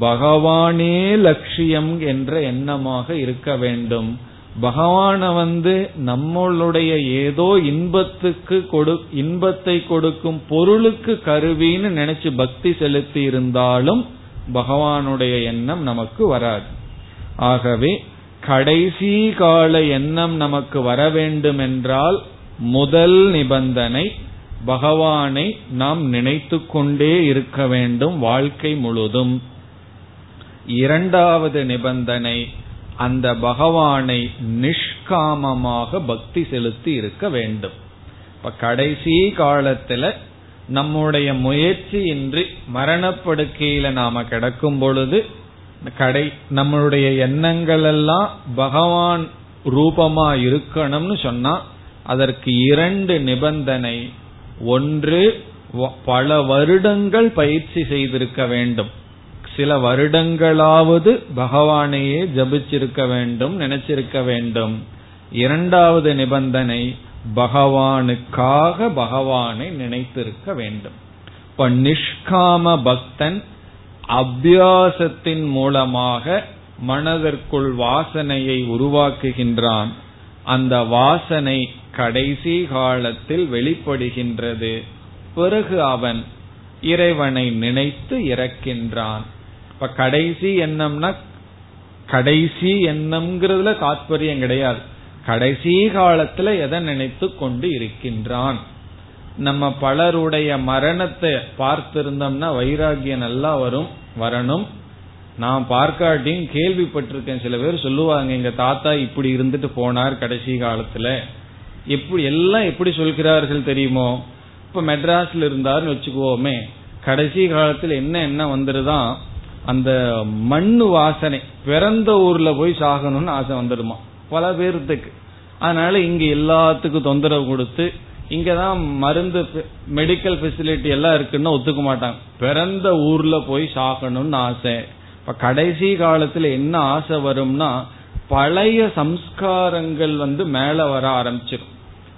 பகவானே லட்சியம் என்ற எண்ணமாக இருக்க வேண்டும். பகவான வந்து நம்மளுடைய ஏதோ இன்பத்துக்கு கொடு இன்பத்தை கொடுக்கும் பொருளுக்கு கருவின்னு நினைச்சு பக்தி செலுத்தி இருந்தாலும் பகவானுடைய எண்ணம் நமக்கு வராது. ஆகவே கடைசி கால எண்ணம் நமக்கு வர வேண்டும் என்றால் முதல் நிபந்தனை பகவானை நாம் நினைத்து கொண்டே இருக்க வேண்டும் வாழ்க்கை முழுதும். இரண்டாவது நிபந்தனை அந்த பகவானை நிஷ்காமமாக பக்தி செலுத்தி இருக்க வேண்டும். இப்ப கடைசி காலத்துல நம்முடைய முயற்சியின்றி மரணப்படுக்கையில நாம கிடக்கும் பொழுது கடை நம்மளுடைய எண்ணங்கள் எல்லாம் பகவான் ரூபமா இருக்கணும்னு சொன்னா அதற்கு இரண்டு நிபந்தனை. ஒன்று பல வருடங்கள் பயிற்சி செய்திருக்க வேண்டும். சில வருடங்களாவது பகவானையே ஜபிச்சிருக்க வேண்டும் நினைச்சிருக்க வேண்டும். இரண்டாவது நிபந்தனை பகவானுக்காக பகவானை நினைத்திருக்க வேண்டும். இப்ப நிஷ்காம பக்தன் அபியாசத்தின் மூலமாக மனதிற்குள் வாசனையை உருவாக்குகின்றான். அந்த வாசனை கடைசி காலத்தில் வெளிப்படுகின்றது. பிறகு அவன் இறைவனை நினைத்து இறக்கின்றான். இப்ப கடைசி எண்ணம்னா கடைசி எண்ணம்ங்கிறதுல தாத்பரியம் கிடையாது. கடைசி காலத்துல எதை நினைத்து கொண்டு இருக்கின்றான்? நம்ம பலருடைய மரணத்தை பார்த்திருந்தோம்னா வைராகியம் நல்லா வரும் வரணும். நான் பார்க்காட்டியும் கேள்விப்பட்டிருக்கேன். சில பேர் சொல்லுவாங்க எங்க தாத்தா இப்படி இருந்துட்டு போனார் கடைசி காலத்துல. எப்படி எல்லாம் எப்படி சொல்கிறார்கள் தெரியுமோ? இப்ப மெட்ராஸ்ல இருந்தாருன்னு வச்சுக்குவோமே கடைசி காலத்துல என்ன என்ன வந்துருதான் அந்த மண்ணு வாசனை பிறந்த ஊர்ல போய் சாகணும்னு ஆசை வந்துடுமா பல பேர்த்துக்கு அதனால இங்க எல்லாத்துக்கும் தொந்தரவு கொடுத்து இங்கதான் மருந்து மெடிக்கல் பெசிலிட்டி எல்லாம் இருக்குன்னு ஒத்துக்க மாட்டாங்க. பிறந்த ஊர்ல போய் சாகணும்னு ஆசை. இப்ப கடைசி காலத்துல என்ன ஆசை வரும்னா பழைய சம்ஸ்காரங்கள் வந்து மேல வர ஆரம்பிச்சிடும்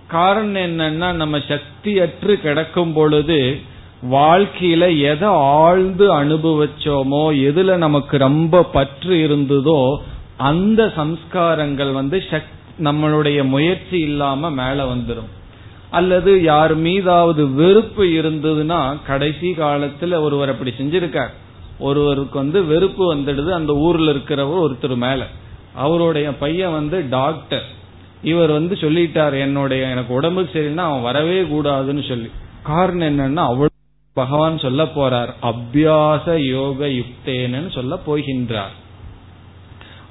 காரணம் என்னன்னா நம்ம சக்தியற்று கிடக்கும் பொழுது வாழ்க்கையில எதை ஆழ்ந்து அனுபவிச்சோமோ எதுல நமக்கு ரொம்ப பற்று இருந்ததோ அந்த சம்ஸ்காரங்கள் வந்து நம்மளுடைய முயற்சி இல்லாம மேல வந்துடும் அல்லது யார் மீதாவது வெறுப்பு இருந்ததுன்னா கடைசி காலத்துல ஒருவர் அப்படி செஞ்சிருக்கார். ஒருவருக்கு வந்து வெறுப்பு வந்துடுது அந்த ஊர்ல இருக்கிறவர் ஒருத்தர் மேல. அவருடைய பையன் வந்து டாக்டர். இவர் வந்து சொல்லிட்டார் என்னுடைய எனக்கு உடம்பு சரின்னா அவன் வரவே கூடாதுன்னு சொல்லி. காரணம் என்னன்னா அவ்வளவு பகவான் சொல்ல போறார் அபியாச யோக யுக்தேனன்னு சொல்ல போகின்றார்.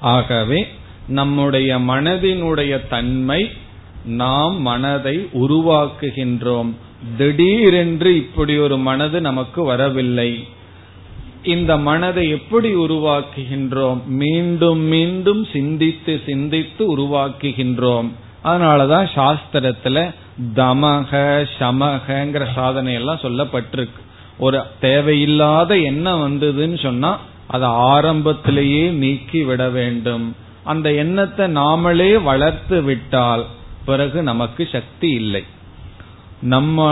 ஆகவே நம்முடைய மனதினுடைய தன்மை நாம் மனதை உருவாக்குகின்றோம். திடீரென்று இப்படி ஒரு மனது நமக்கு வரவில்லை. இந்த மனதை எப்படி உருவாக்குகின்றோம்? மீண்டும் மீண்டும் சிந்தித்து சிந்தித்து உருவாக்குகின்றோம். அதனாலதான் சாஸ்திரத்துல தமக சமகங்கிற சாதனை எல்லாம் சொல்லப்பட்டிருக்கு. ஒரு தேவையில்லாத எண்ணம் வந்ததுன்னு சொன்னா அதை ஆரம்பத்திலேயே நீக்கி விட வேண்டும். அந்த எண்ணத்தை நாமளே வளர்த்து விட்டால் பிறகு நமக்கு சக்தி இல்லை. நம்ம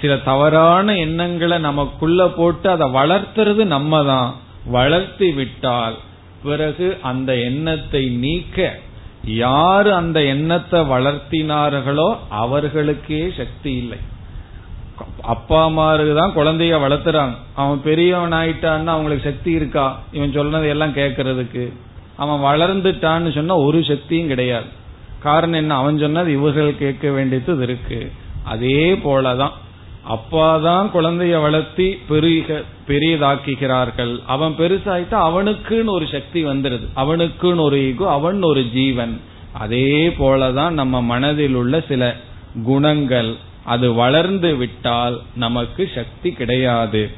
சில தவறான எண்ணங்களை நமக்குள்ள போட்டு அதை வளர்த்துறது நம்ம தான் வளர்த்தி விட்டால் பிறகு அந்த எண்ணத்தை நீக்க யாரு அந்த எண்ணத்தை வளர்த்தினார்களோ அவர்களுக்கே சக்தி இல்லை. அப்பா அம்மாருக்கு தான் குழந்தைய வளர்த்துறாங்க. அவன் பெரியவன் ஆயிட்டான்னு அவங்களுக்கு சக்தி இருக்கா? இவன் சொன்னதை எல்லாம் கேட்கறதுக்கு. அவன் வளர்ந்துட்டான்னு சொன்னா ஒரு சக்தியும் கிடையாது. காரணம் என்ன? அவன் சொன்னது இவர்கள் கேட்க வேண்டியது இருக்கு. அதே போலதான். அப்பா தான் குழந்தைய வளர்த்தி பெரிய பெரியதாக்குகிறார்கள். அவன் பெருசாயிட்டா அவனுக்குன்னு ஒரு சக்தி வந்துருது. அவனுக்குன்னு ஒரு ஈகோ அவன் ஒரு ஜீவன். அதே போலதான் நம்ம மனதில் உள்ள சில குணங்கள் அது வளர்ந்து விட்டால் நமக்கு சக்தி கிடையாது.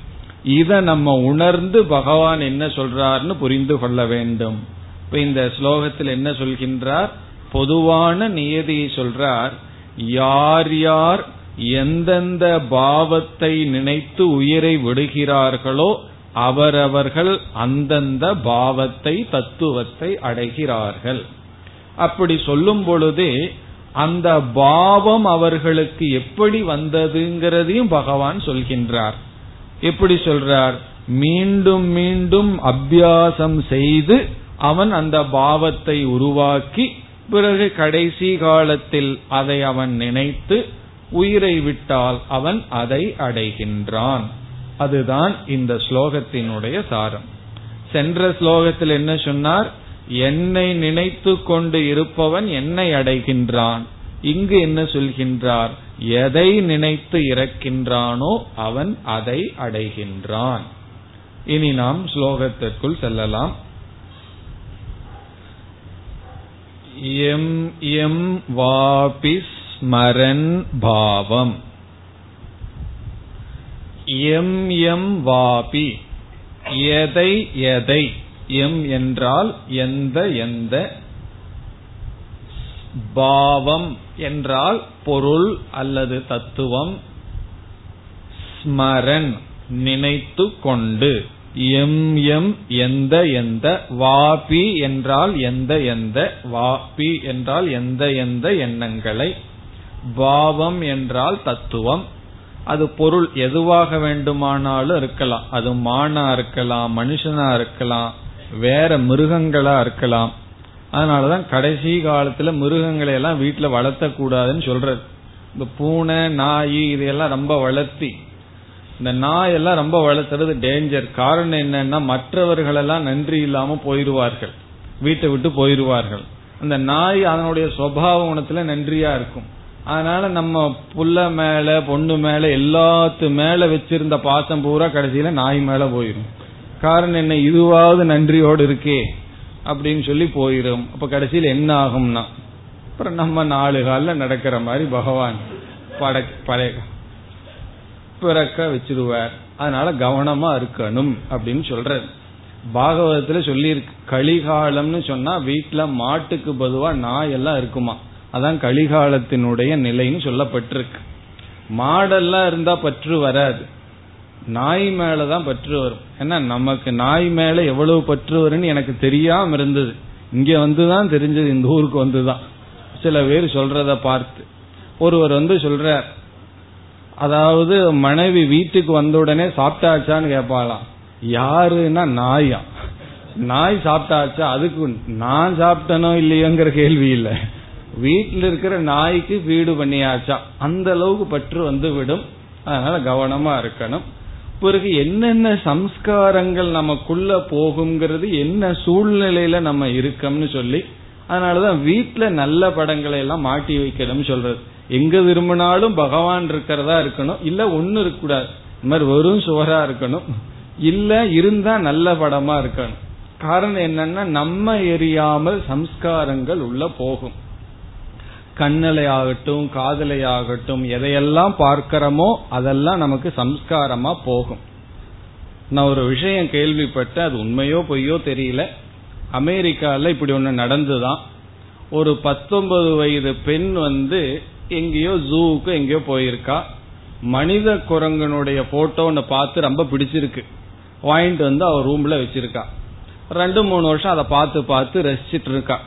இத நம்ம உணர்ந்து பகவான் என்ன சொல்றார்னு புரிந்து கொள்ள வேண்டும். இப்ப இந்த ஸ்லோகத்தில் என்ன சொல்கின்றார்? பொதுவான நியதியை சொல்றார் யார் யார் எந்தெந்த பாவத்தை நினைத்து உயிரை விடுகிறார்களோ அவரவர்கள் அந்தந்த பாவத்தை தத்துவத்தை அடைகிறார்கள். அப்படி சொல்லும் பொழுதே அந்த பாவம் அவர்களுக்கு எப்படி வந்ததுங்கிறதையும் பகவான் சொல்கின்றார். எப்படி சொல்றார்? மீண்டும் மீண்டும் அபியாசம் செய்து அவன் அந்த பாவத்தை உருவாக்கி பிறகு கடைசி காலத்தில் அதை அவன் நினைத்து உயிரை விட்டால் அவன் அதை அடைகின்றான். அதுதான் இந்த ஸ்லோகத்தினுடைய சாரம். சென்ற ஸ்லோகத்தில் என்ன சொன்னார்? என்னை நினைத்து கொண்டு இருப்பவன் என்னை அடைகின்றான். இங்கு என்ன சொல்கின்றார்? எதை நினைத்து இறக்கின்றானோ அவன் அதை அடைகின்றான். இனி நாம் ஸ்லோகத்திற்குள் செல்லலாம். எம் எம் வாபி ஸ்மரன் பாவம். எம் எம் வாபி எதை எதை எம் என்றால் எந்த எந்த. பாவம் என்றால் பொருள் அல்லது தத்துவம். ஸ்மரன் நினைத்து கொண்டு. எம் எம் எந்த எந்த. வாபி என்றால் எந்த எந்த. வாபி என்றால் எந்த எந்த எண்ணங்களை. பாவம் என்றால் தத்துவம். அது பொருள் எதுவாக வேண்டுமானாலும் இருக்கலாம். அது மானா இருக்கலாம் மனுஷனா இருக்கலாம். வேற மிருகங்களா இருக்கலாம். அதனாலதான் கடைசி காலத்துல மிருகங்களை எல்லாம் வீட்டுல வளர்த்த கூடாதுன்னு சொல்றது. இந்த பூனை நாய் இதையெல்லாம் ரொம்ப வளர்த்தி. இந்த நாய் எல்லாம் ரொம்ப வளர்த்துறது டேஞ்சர் காரணம் என்னன்னா மற்றவர்கள் எல்லாம் நன்றி இல்லாம போயிருவார்கள் வீட்டை விட்டு போயிருவார்கள் அந்த நாய் அதனுடைய சுவாவ குணத்துல நன்றியா இருக்கும். அதனால நம்ம புள்ள மேல பொண்ணு மேல எல்லாத்து மேல வச்சிருந்த பாசம் பூரா கடைசியில நாய் மேல போயிரும். காரணம் என்ன? இதுவாவது நன்றியோடு இருக்கே அப்படின்னு சொல்லி போயிடும் அப்ப கடைசியில் என்ன ஆகும்னா அப்புறம் நம்ம நாலு காலில் நடக்கிற மாதிரி பகவான் பட பழைய பிறக்க வச்சிருவார். அதனால கவனமா இருக்கணும் அப்படின்னு சொல்றது பாகவதத்துல சொல்லியிருக்கு கலிகாலம்னு சொன்னா வீட்டுல மாட்டுக்கு பொதுவா நாய் எல்லாம் இருக்குமா? அதான் கலிகாலத்தினுடைய நிலைன்னு சொல்லப்பட்டிருக்கு. மாடெல்லாம் இருந்தா பற்று வராது. நாய் மேலதான் பற்று வரும். ஏன்னா நமக்கு நாய் மேல எவ்வளவு பற்று வரும்னு எனக்கு தெரியாம இருந்தது. இங்க வந்துதான் தெரிஞ்சது இந்த ஊருக்கு வந்துதான். சில பேர் சொல்றத பார்த்து. ஒருவர் வந்து சொல்ற அதாவது மனைவி வீட்டுக்கு வந்த உடனே சாப்பிட்டாச்சான்னு கேட்பாளாம் யாருன்னா நாயா. நாய் சாப்பிட்டாச்சா அதுக்கு நான் சாப்பிட்டனோ இல்லையோங்கிற கேள்வி இல்லை. வீட்டில் இருக்கிற நாய்க்கு வீடு பண்ணியாச்சா. அந்த அளவுக்கு பற்று வந்து விடும். அதனால கவனமா இருக்கணும். பிறகு என்னென்ன சம்ஸ்காரங்கள் நமக்குள்ள போகுங்கிறது என்ன சூழ்நிலையில நம்ம இருக்கோம்னு சொல்லி அதனாலதான் வீட்டுல நல்ல படங்களை எல்லாம் மாட்டி வைக்கணும்னு சொல்றது. எங்க விரும்பினாலும் பகவான் இருக்கிறதா இருக்கணும் இல்ல ஒண்ணு இருக்கக்கூடாது. இந்த மாதிரி வெறும் சுவரா இருக்கணும் இல்ல இருந்தா நல்ல படமா இருக்கணும். காரணம் என்னன்னா நம்ம எரியாமல் சம்ஸ்காரங்கள் உள்ள போகும். கண்ணலை ஆகட்டும் காதலை ஆகட்டும் எதையெல்லாம் பார்க்கிறோமோ அதெல்லாம் நமக்கு சம்ஸ்காரமா போகும். நான் ஒரு விஷயம் கேள்விப்பட்ட அது உண்மையோ பொய்யோ தெரியல. அமெரிக்கால இப்படி ஒன்று நடந்துதான். ஒரு பத்தொன்பது வயது பெண் வந்து எங்கேயோ ஜூவுக்கு எங்கேயோ போயிருக்கா. மனித குரங்கனுடைய போட்டோன்னு பார்த்து ரொம்ப பிடிச்சிருக்கு. வாங்கிட்டு வந்து அவர் ரூம்ல வச்சிருக்கா. ரெண்டு மூணு வருஷம் அதை பார்த்து பார்த்து ரசிச்சிட்டு இருக்கா.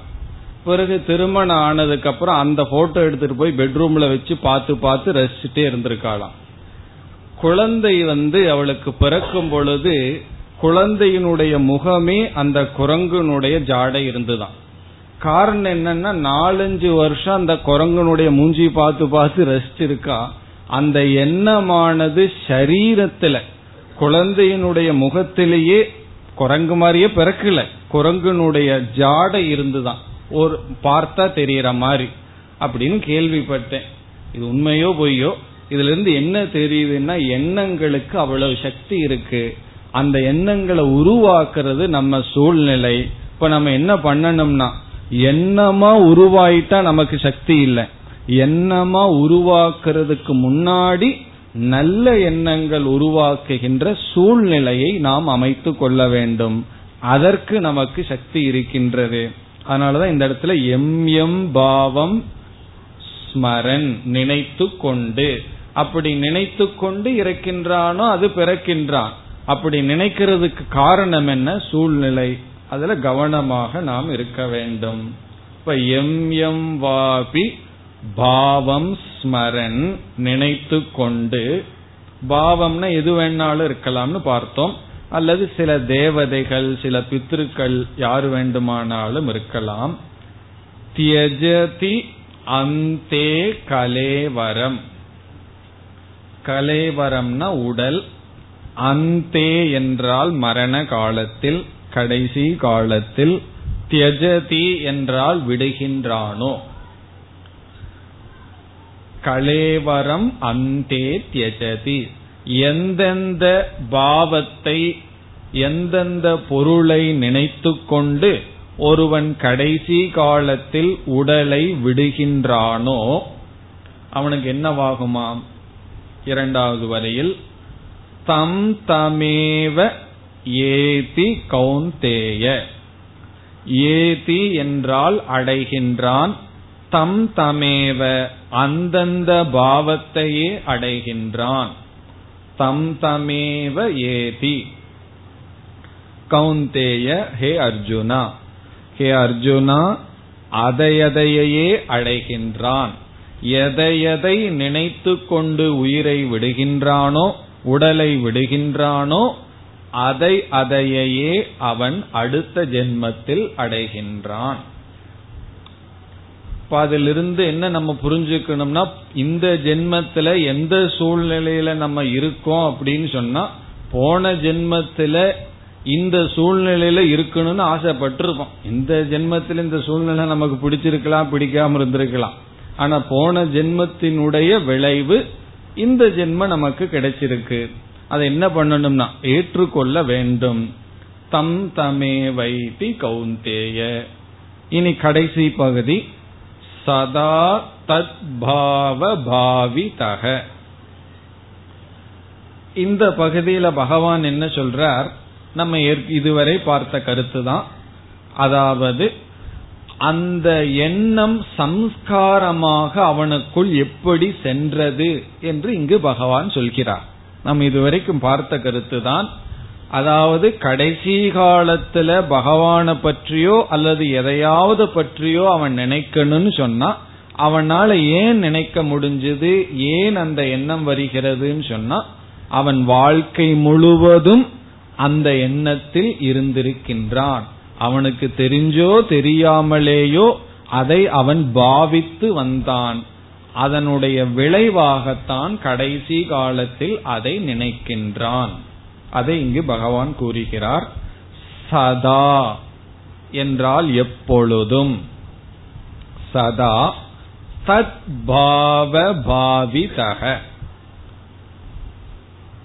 பிறகு திருமணம் ஆனதுக்கு அப்புறம் அந்த போட்டோ எடுத்துட்டு போய் பெட்ரூம்ல வச்சு பார்த்து பார்த்து ரசிச்சுட்டே இருந்திருக்காளாம். குழந்தை வந்து அவளுக்கு பிறக்கும் பொழுது குழந்தையினுடைய முகமே அந்த குரங்குனுடைய ஜாடை இருந்துதான். காரணம் என்னன்னா நாலஞ்சு வருஷம் அந்த குரங்கனுடைய மூஞ்சி பார்த்து பார்த்து ரசிச்சிருக்கா. அந்த எண்ணமானது சரீரத்துல குழந்தையினுடைய முகத்திலேயே குரங்கு மாதிரியே பிறக்கல. குரங்குனுடைய ஜாடை இருந்துதான். ஒரு பார்த்தா தெரியற மாதிரி அப்படின்னு கேள்விப்பட்டேன். இது உண்மையோ பொய்யோ? இதுல இருந்து என்ன தெரியுதுன்னா எண்ணங்களுக்கு அவ்வளவு சக்தி இருக்கு. அந்த எண்ணங்களை உருவாக்குறது நம்ம சூழ்நிலை. இப்ப நம்ம என்ன பண்ணணும்னா எண்ணமா உருவாயிட்டா நமக்கு சக்தி இல்லை. எண்ணமா உருவாக்குறதுக்கு முன்னாடி நல்ல எண்ணங்கள் உருவாக்குகின்ற சூழ்நிலையை நாம் அமைத்து கொள்ள வேண்டும். அதற்கு நமக்கு சக்தி இருக்கின்றது. அதனாலதான் இந்த இடத்துல எம் எம் பாவம் ஸ்மரன் நினைத்து கொண்டு. அப்படி நினைத்து கொண்டு இறக்கின்றானோ அது பிறக்கின்றான். அப்படி நினைக்கிறதுக்கு காரணம் என்ன? சூழ்நிலை. அதுல கவனமாக நாம் இருக்க வேண்டும். இப்ப எம் எம் வாபி பாவம் ஸ்மரன் நினைத்து கொண்டு. பாவம்னா எது வேணாலும் இருக்கலாம்னு பார்த்தோம். அல்லது சில தேவதைகள் சில பித்ருக்கள் யார் வேண்டுமானாலும் இருக்கலாம். தியஜதி அந்தே கலேவரம். கலேவரம்னா உடல். அந்தே என்றால் மரண காலத்தில் கடைசி காலத்தில். தியஜதி என்றால் விடுகின்றானோ. கலேவரம் அந்தே தியஜதி. எந்தெந்த பாவத்தை எந்தெந்த பொருளை நினைத்து கொண்டு ஒருவன் கடைசி காலத்தில் உடலை விடுகின்றானோ அவனுக்கு என்னவாகுமாம் இரண்டாவது வரையில் தம் தமேவ ஏதி கௌந்தேய. ஏதி என்றால் அடைகின்றான் தம் தமேவ அந்தந்த பாவத்தையே அடைகின்றான். தம் தமேவ ஏதி. கௌந்தேய ஹே அர்ஜுனா. ஹே அர்ஜுனா அதையதையே அடைகின்றான். எதையதை நினைத்து கொண்டு உயிரை விடுகின்றானோ உடலை விடுகின்றானோ அதை அதையே அவன் அடுத்த ஜென்மத்தில் அடைகின்றான். இப்ப அதிலிருந்து என்ன நம்ம புரிஞ்சுக்கணும்னா இந்த ஜென்மத்துல எந்த சூழ்நிலையில நம்ம இருக்கோம் அப்படின்னு சொன்னா போன ஜென்மத்துல இந்த சூழ்நிலையில இருக்கணும்னு ஆசைப்பட்டிருக்கோம் இந்த ஜென்மத்தில் இந்த சூழ்நிலை நமக்கு பிடிச்சிருக்கலாம் பிடிக்காம இருந்திருக்கலாம். ஆனா போன ஜென்மத்தினுடைய விளைவு இந்த ஜென்ம நமக்கு கிடைச்சிருக்கு. அதை என்ன பண்ணணும்னா ஏற்றுக்கொள்ள வேண்டும். தம் தமே வைத்தி கவுந்தேய இனி கடைசி பகுதி. சதா தத் பாவ பாவிதக. இந்த பகுதியில பகவான் என்ன சொல்றார்? நம்ம இதுவரை பார்த்த கருத்து தான். அதாவது அந்த எண்ணம் சம்ஸ்காரமாக அவனுக்குள் எப்படி சென்றது என்று இங்கு பகவான் சொல்கிறார். நாம் இதுவரைக்கும் பார்த்த கருத்து தான். அதாவது கடைசி காலத்துல பகவான பற்றியோ அல்லது எதையாவது பற்றியோ அவன் நினைக்கணும்னு சொன்னா அவனால ஏன் நினைக்க முடிஞ்சது? ஏன் அந்த எண்ணம் வருகிறதுன்னு சொன்னா அவன் வாழ்க்கை முழுவதும் அந்த எண்ணத்தில் இருந்திருக்கின்றான். அவனுக்கு தெரிஞ்சோ தெரியாமலேயோ அதை அவன் பாவித்து வந்தான். அதனுடைய விளைவாகத்தான் கடைசி காலத்தில் அதை நினைக்கின்றான். அதை இங்கு பகவான் கூறுகிறார் சதா என்றால் எப்பொழுதும். சதா தத் பாவ பாவிதக.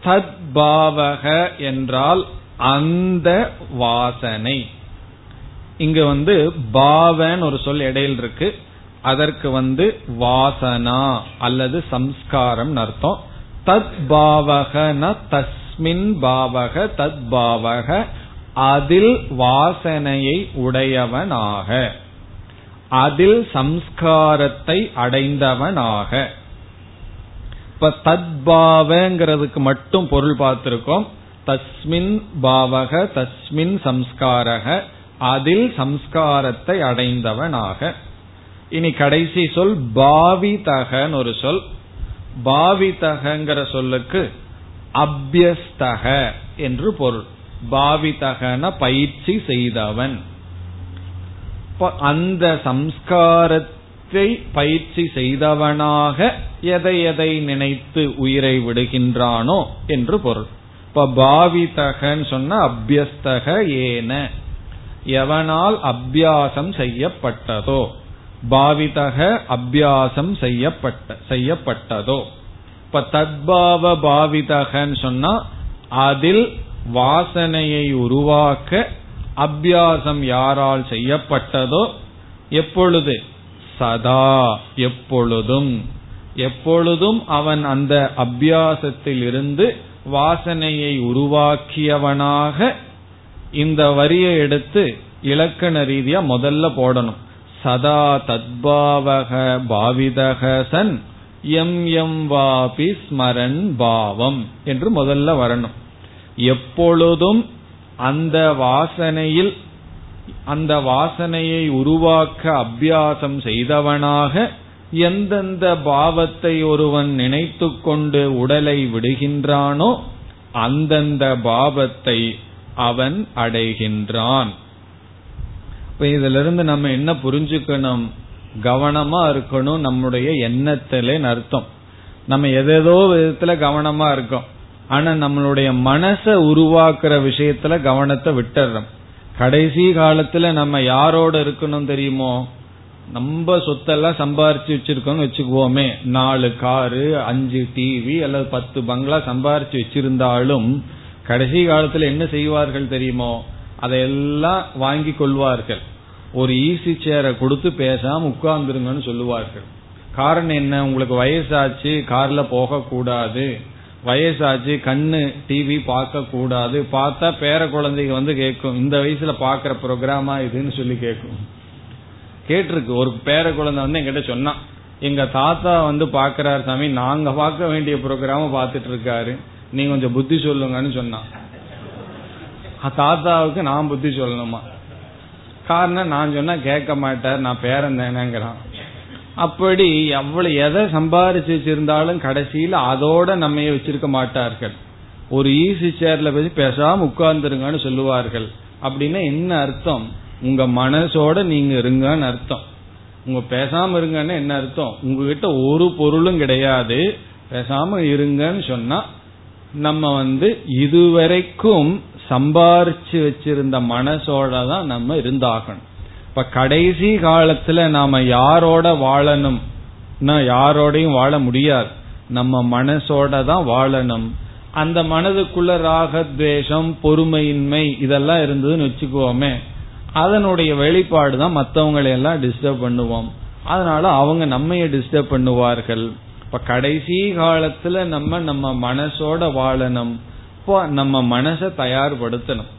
தத் பாவக என்றால் அந்த வாசனை. இங்க வந்து பாவன் ஒரு சொல் இடையில் இருக்கு. அதற்கு வந்து வாசனா அல்லது சம்ஸ்காரம் அர்த்தம். தத் பாவகன தஸ்மின் பாவக தத் பாவக அதில் வாசனையை உடையவனாக. அதில் சம்ஸ்காரத்தை அடைந்தவனாக. இப்ப தத்பாவங்கிறதுக்கு மட்டும் பொருள் பார்த்திருக்கோம். தஸ்மின் பாவக தஸ்மின் சம்ஸ்காரக அதில் சம்ஸ்காரத்தை அடைந்தவனாக. இனி கடைசி சொல் பாவிதகன்னு ஒரு சொல். பாவிதகங்கிற சொல்லுக்கு அபியஸ்தக என்று பொருள். பாவிதகன பயிற்சி செய்தவன். அந்த சம்ஸ்காரத்தை பயிற்சி செய்தவனாக எதை எதை நினைத்து உயிரை விடுகின்றானோ என்று பொருள். இப்ப பாவிதகன்னு சொன்ன அபியஸ்தக ஏன. எவனால் அபியாசம் செய்யப்பட்டதோ. பாவிதக அபியாசம் செய்யப்பட்ட செய்யப்பட்டதோ. இப்ப தத்பாவ பாவிதகன்னு சொன்னா அதில் வாசனையை உருவாக்க அபியாசம் யாரால் செய்யப்பட்டதோ எப்பொழுது? சதா எப்பொழுதும். எப்பொழுதும் அவன் அந்த அபியாசத்தில் இருந்து வாசனையை உருவாக்கியவனாக இந்த வரியை எடுத்து இலக்கண ரீதியா முதல்ல போடணும். சதா தத்பாவக பாவிதக சன் எம் எம் வாபி ஸ்மரன் பாவம் என்று முதல்ல வரணும். எப்பொழுதும் அந்த வாசனையில் அந்த வாசனையை உருவாக்க அபியாசம் செய்தவனாக எந்தெந்த பாவத்தை ஒருவன் நினைத்து கொண்டு உடலை விடுகின்றானோ அந்தந்த பாவத்தை அவன் அடைகின்றான். இதிலிருந்து நம்ம என்ன புரிஞ்சுக்கணும்? கவனமா இருக்கணும் நம்முடைய எண்ணத்திலே அர்த்தம். நம்ம எதேதோ விதத்துல கவனமா இருக்கோம். ஆனா நம்மளுடைய மனசை உருவாக்குற விஷயத்துல கவனத்தை விட்டுறோம் கடைசி காலத்துல நம்ம யாரோட இருக்கணும் தெரியுமோ? நம்ம சொத்தெல்லாம் சம்பாரிச்சு வச்சிருக்கோம்னு வச்சுக்குவோமே. நாலு காரு அஞ்சு டிவி அல்லது பத்து பங்களா சம்பாரிச்சு வச்சிருந்தாலும் கடைசி காலத்துல என்ன செய்வார்கள் தெரியுமோ? அதையெல்லாம் வாங்கி கொள்வார்கள். ஒரு ஈசி சேரை கொடுத்து பேசாம உட்கார்ந்துருங்கன்னு சொல்லுவார்கள். காரணம் என்ன? உங்களுக்கு வயசாச்சு கார்ல போக கூடாது வயசாச்சு கண்ணு டிவி பார்க்க கூடாது பார்த்தா பேர குழந்தைங்க வந்து கேட்கும் இந்த வயசுல பாக்குற ப்ரோக்ராமா இதுன்னு சொல்லி கேட்கும். கேட்டிருக்கு. ஒரு பேர குழந்தை வந்து என்கிட்ட சொன்னான். எங்க தாத்தா வந்து பாக்குறாரு சாமி நாங்க பார்க்க வேண்டிய ப்ரோக்ராம பாத்துட்டு இருக்காரு நீங்க கொஞ்சம் புத்தி சொல்லுங்கன்னு சொன்னான். தாத்தாவுக்கு நான் புத்தி சொல்லணுமா? காரணம் நான் சொன்னா கேட்க மாட்டார் நான் பேரன் தானேங்கிறான். அப்படி எவ்வளவு எதை சம்பாரிச்சு வச்சிருந்தாலும் கடைசியில அதோட நம்ம வச்சிருக்க மாட்டார்கள். ஒரு ஈஸி சேர்ல போய் பேசாம உட்கார்ந்துருங்கன்னு சொல்லுவார்கள். அப்படின்னா என்ன அர்த்தம்? உங்க மனசோட நீங்க இருங்கன்னு அர்த்தம். உங்க பேசாம இருங்கன்னு என்ன அர்த்தம்? உங்ககிட்ட ஒரு பொருளும் கிடையாது. பேசாம இருங்கன்னு சொன்னா நம்ம வந்து இதுவரைக்கும் சம்பாரிச்சு வச்சிருந்த மனசோட தான் நம்ம இருந்தாகணும். இப்ப கடைசி காலத்துல நாம யாரோட வாழணும் யாரோடையும் வாழ முடியாது. நம்ம மனசோட தான் வாழணும். அந்த மனதுக்குள்ள ராகத்வேஷம் பொறுமையின்மை இதெல்லாம் இருந்ததுன்னு வச்சுக்குவோமே அதனுடைய வெளிப்பாடு தான் மற்றவங்களை எல்லாம் டிஸ்டர்ப் பண்ணுவோம். அதனால அவங்க நம்மைய டிஸ்டர்ப் பண்ணுவார்கள். இப்ப கடைசி காலத்துல நம்ம நம்ம மனசோட வாழணும். இப்போ நம்ம மனசை தயார்படுத்தணும்.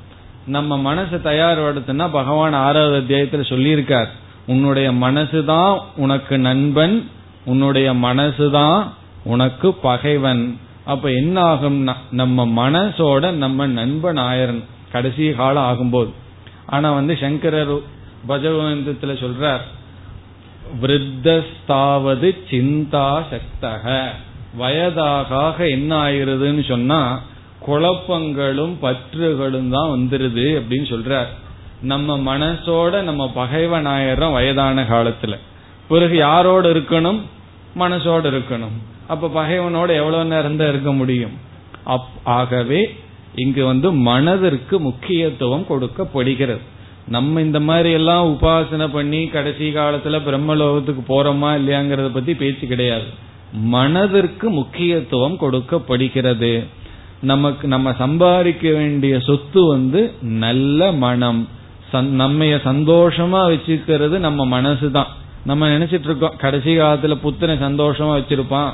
நம்ம மனசை தயார்படுத்தினா பகவான் ஆறாவது அத்தியாயத்துல சொல்லியிருக்கார் உன்னுடைய மனசுதான் உனக்கு நண்பன் உன்னுடைய மனசுதான் உனக்கு பகைவன். அப்ப என்ன ஆகும்னா நம்ம மனசோட நம்ம நண்பன் ஆயிரன். கடைசி காலம் ஆகும்போது. ஆனா வந்து சங்கரர் பஜவந்தத்துல சொல்றார் விருத்தஸ்தாவது சிந்தா சக்தக வயதாக என்ன ஆயிருதுன்னு சொன்னா குழப்பங்களும் பற்றுகளும் தான் வந்துருது அப்படின்னு சொல்றார். நம்ம மனசோட நம்ம பகைவன் ஆயிரம் வயதான காலத்துல. பிறகு யாரோட இருக்கணும்? மனசோட இருக்கணும். அப்ப பகைவனோட எவ்வளவு நேரம் தான் இருக்க முடியும்? ஆகவே இங்கு வந்து மனதிற்கு முக்கியத்துவம் கொடுக்கப்படுகிறது. நம்ம இந்த மாதிரி எல்லாம் உபாசனை பண்ணி கடைசி காலத்துல பிரம்மலோகத்துக்கு போறோமா இல்லையாங்கிறத பத்தி பேச்சு கிடையாது. மனதிற்கு முக்கியத்துவம் கொடுக்கப்படுகிறது. நமக்கு நம்ம சம்பாதிக்க வேண்டிய சொத்து வந்து நல்ல மனம். நம்மைய சந்தோஷமா வச்சுக்கிறது நம்ம மனசு தான் நம்ம நினைச்சிட்டு இருக்கோம் கடைசி காலத்துல புத்தனை சந்தோஷமா வச்சிருப்பான்.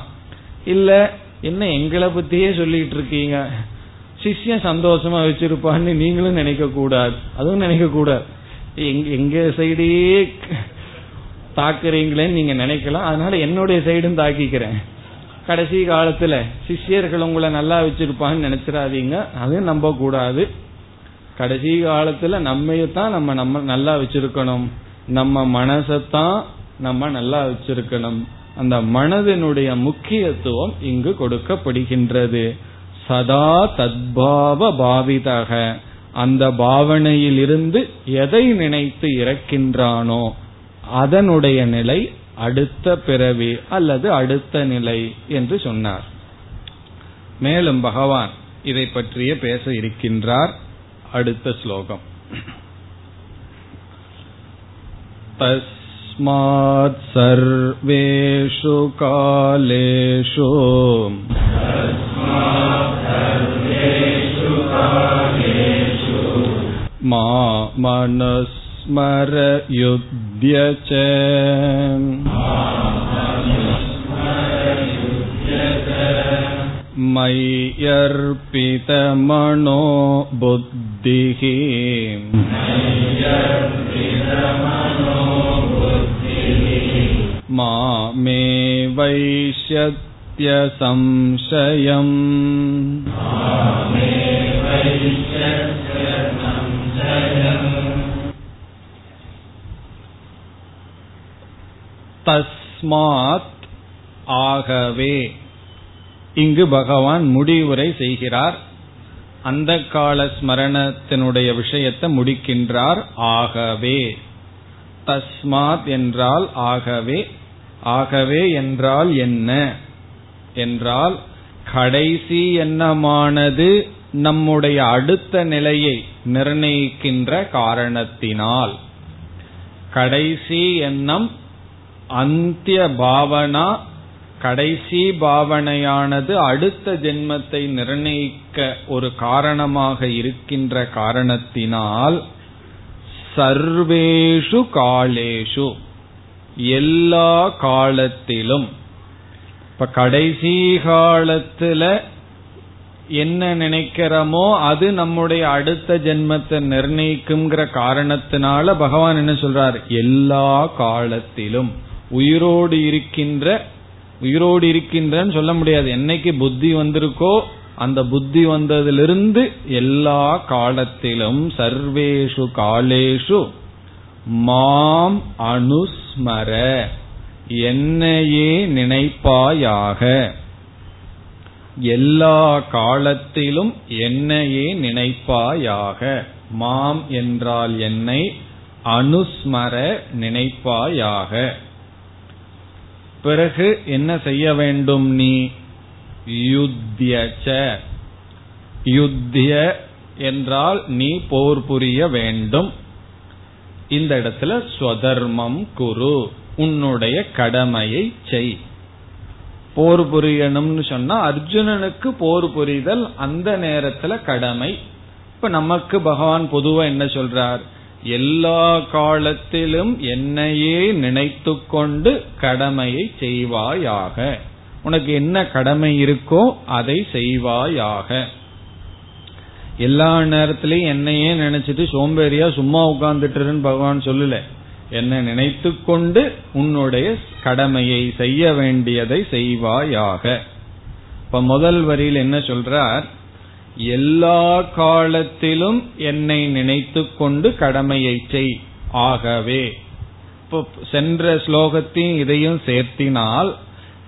இல்ல என்ன எங்களை பத்தியே சொல்லிட்டு இருக்கீங்க சிஷ்யன் சந்தோஷமா வச்சிருப்பான்னு நீங்களும் நினைக்க கூடாது அதுவும் நினைக்க கூடாது எங்க சைடே தாக்குறீங்களேன்னு நீங்க நினைக்கலாம். அதனால என்னுடைய சைடும் தாக்கிக்கிறேன். கடைசி காலத்துல சிஷ்யர்கள் உங்களை நல்லா வச்சிருப்பாங்கன்னு நினைச்சிடாதீங்க. அதையும் நம்ப கூடாது. கடைசி காலத்துல நம்மையத்தான் நம்ம நம்ம நல்லா வச்சிருக்கணும். நம்ம மனசத்தான் நம்ம நல்லா வச்சிருக்கணும். அந்த மனதினுடைய முக்கியத்துவம் இங்கு கொடுக்கப்படுகின்றது. சதா தத்பாவ பாவிதாக. அந்த பாவனையிலிருந்து எதை நினைத்து இறக்கின்றானோ அதனுடைய நிலை அடுத்த பிறவி அல்லது அடுத்த நிலை என்று சொன்னார் மேலும் பகவான் இதை பற்றிய பேச இருக்கின்றார் அடுத்த ஸ்லோகம் तस्मात् सर्वेषु कालेषु मा मनस्मर युध्य च मय्यर्पितमनो बुद्धिः मामे वैश्यत्य தஸ்மாத் ஆகவே. இங்கு பகவான் முடிவுரை செய்கிறார். அந்த கால ஸ்மரணத்தினுடைய விஷயத்தை முடிக்கின்றார். ஆகவே. தஸ்மாத் என்றால் ஆகவே. ஆகவே என்றால் என்ன? என்றால் கடைசி எண்ணமானது நம்முடைய அடுத்த நிலையை நிர்ணயிக்கின்ற காரணத்தினால். கடைசி எண்ணம் அந்திய பாவனா கடைசி பாவனையானது அடுத்த ஜென்மத்தை நிர்ணயிக்க ஒரு காரணமாக இருக்கின்ற காரணத்தினால் சர்வேஷு காலேஷு. எல்லா காலத்திலும். இப்ப கடைசி காலத்துல என்ன நினைக்கிறோமோ அது நம்முடைய அடுத்த ஜென்மத்தை நிர்ணயிக்குங்கிற காரணத்தினால பகவான் என்ன சொல்றார்? எல்லா காலத்திலும். உயிரோடு இருக்கின்ற உயிரோடு இருக்கின்றன்னு சொல்ல முடியாது. என்னைக்கு புத்தி வந்திருக்கோ அந்த புத்தி வந்ததிலிருந்து எல்லா காலத்திலும் சர்வேஷு காலேஷு மாம் அனுஸ்மர என்னையே நினைப்பாயாக. எல்லா காலத்திலும் என்னையே நினைப்பாயாக. மாம் என்றால் என்னை அனுஸ்மர நினைப்பாயாக. பிறகு என்ன செய்ய வேண்டும் நீ? யுத்தியச்ச. யுத்திய என்றால் நீ போர் புரிய வேண்டும். இந்த இடத்துல ஸ்வதர்மம் குரு உன்னுடைய கடமையை செய். போர் புரியணும்னு சொன்னா அர்ஜுனனுக்கு போர் புரிதல் அந்த நேரத்துல கடமை. இப்ப நமக்கு பகவான் பொதுவா என்ன சொல்றார்? எல்லா காலத்திலும் என்னையே நினைத்து கொண்டு கடமையை செய்வாயாக. உனக்கு என்ன கடமை இருக்கோ அதை செய்வாயாக. எல்லா நேரத்திலையும் என்னையே நினைச்சிட்டு சோம்பேறியா சும்மா உட்கார்ந்துட்டுருன்னு பகவான் சொல்லல. என்ன நினைத்து கொண்டு உன்னுடைய கடமையை செய்ய வேண்டியதை செய்வாயாக. இப்ப முதல் வரியில் என்ன சொல்றார்? எல்லா காலத்திலும் என்னை நினைத்து கொண்டு கடமையை செய் ஆகவே இப்போ சென்ற ஸ்லோகத்தையும் இதையும் சேர்த்தினால்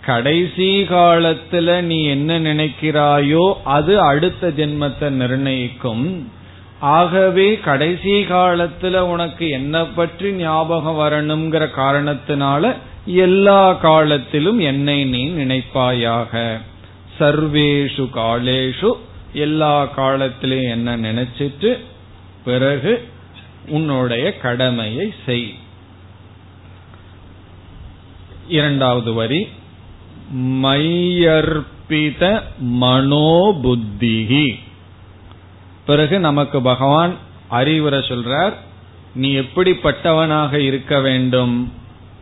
கடைசி காலத்துல நீ என்ன நினைக்கிறாயோ அது அடுத்த ஜென்மத்தை நிர்ணயிக்கும். ஆகவே கடைசி காலத்துல உனக்கு என்ன பற்றி ஞாபகம் வரணுங்கிற காரணத்தினால எல்லா காலத்திலும் என்னை நீ நினைப்பாயாக. சர்வேஷு காலேஷு எல்லா காலத்திலையும் என்ன நினைச்சிட்டு பிறகு உன்னுடைய கடமையை செய். இரண்டாவது வரி மையர்ப்பித மனோபுத்திகி. பிறகு நமக்கு பகவான் அறிவுரை சொல்றார் நீ எப்படிப்பட்டவனாக இருக்க வேண்டும்?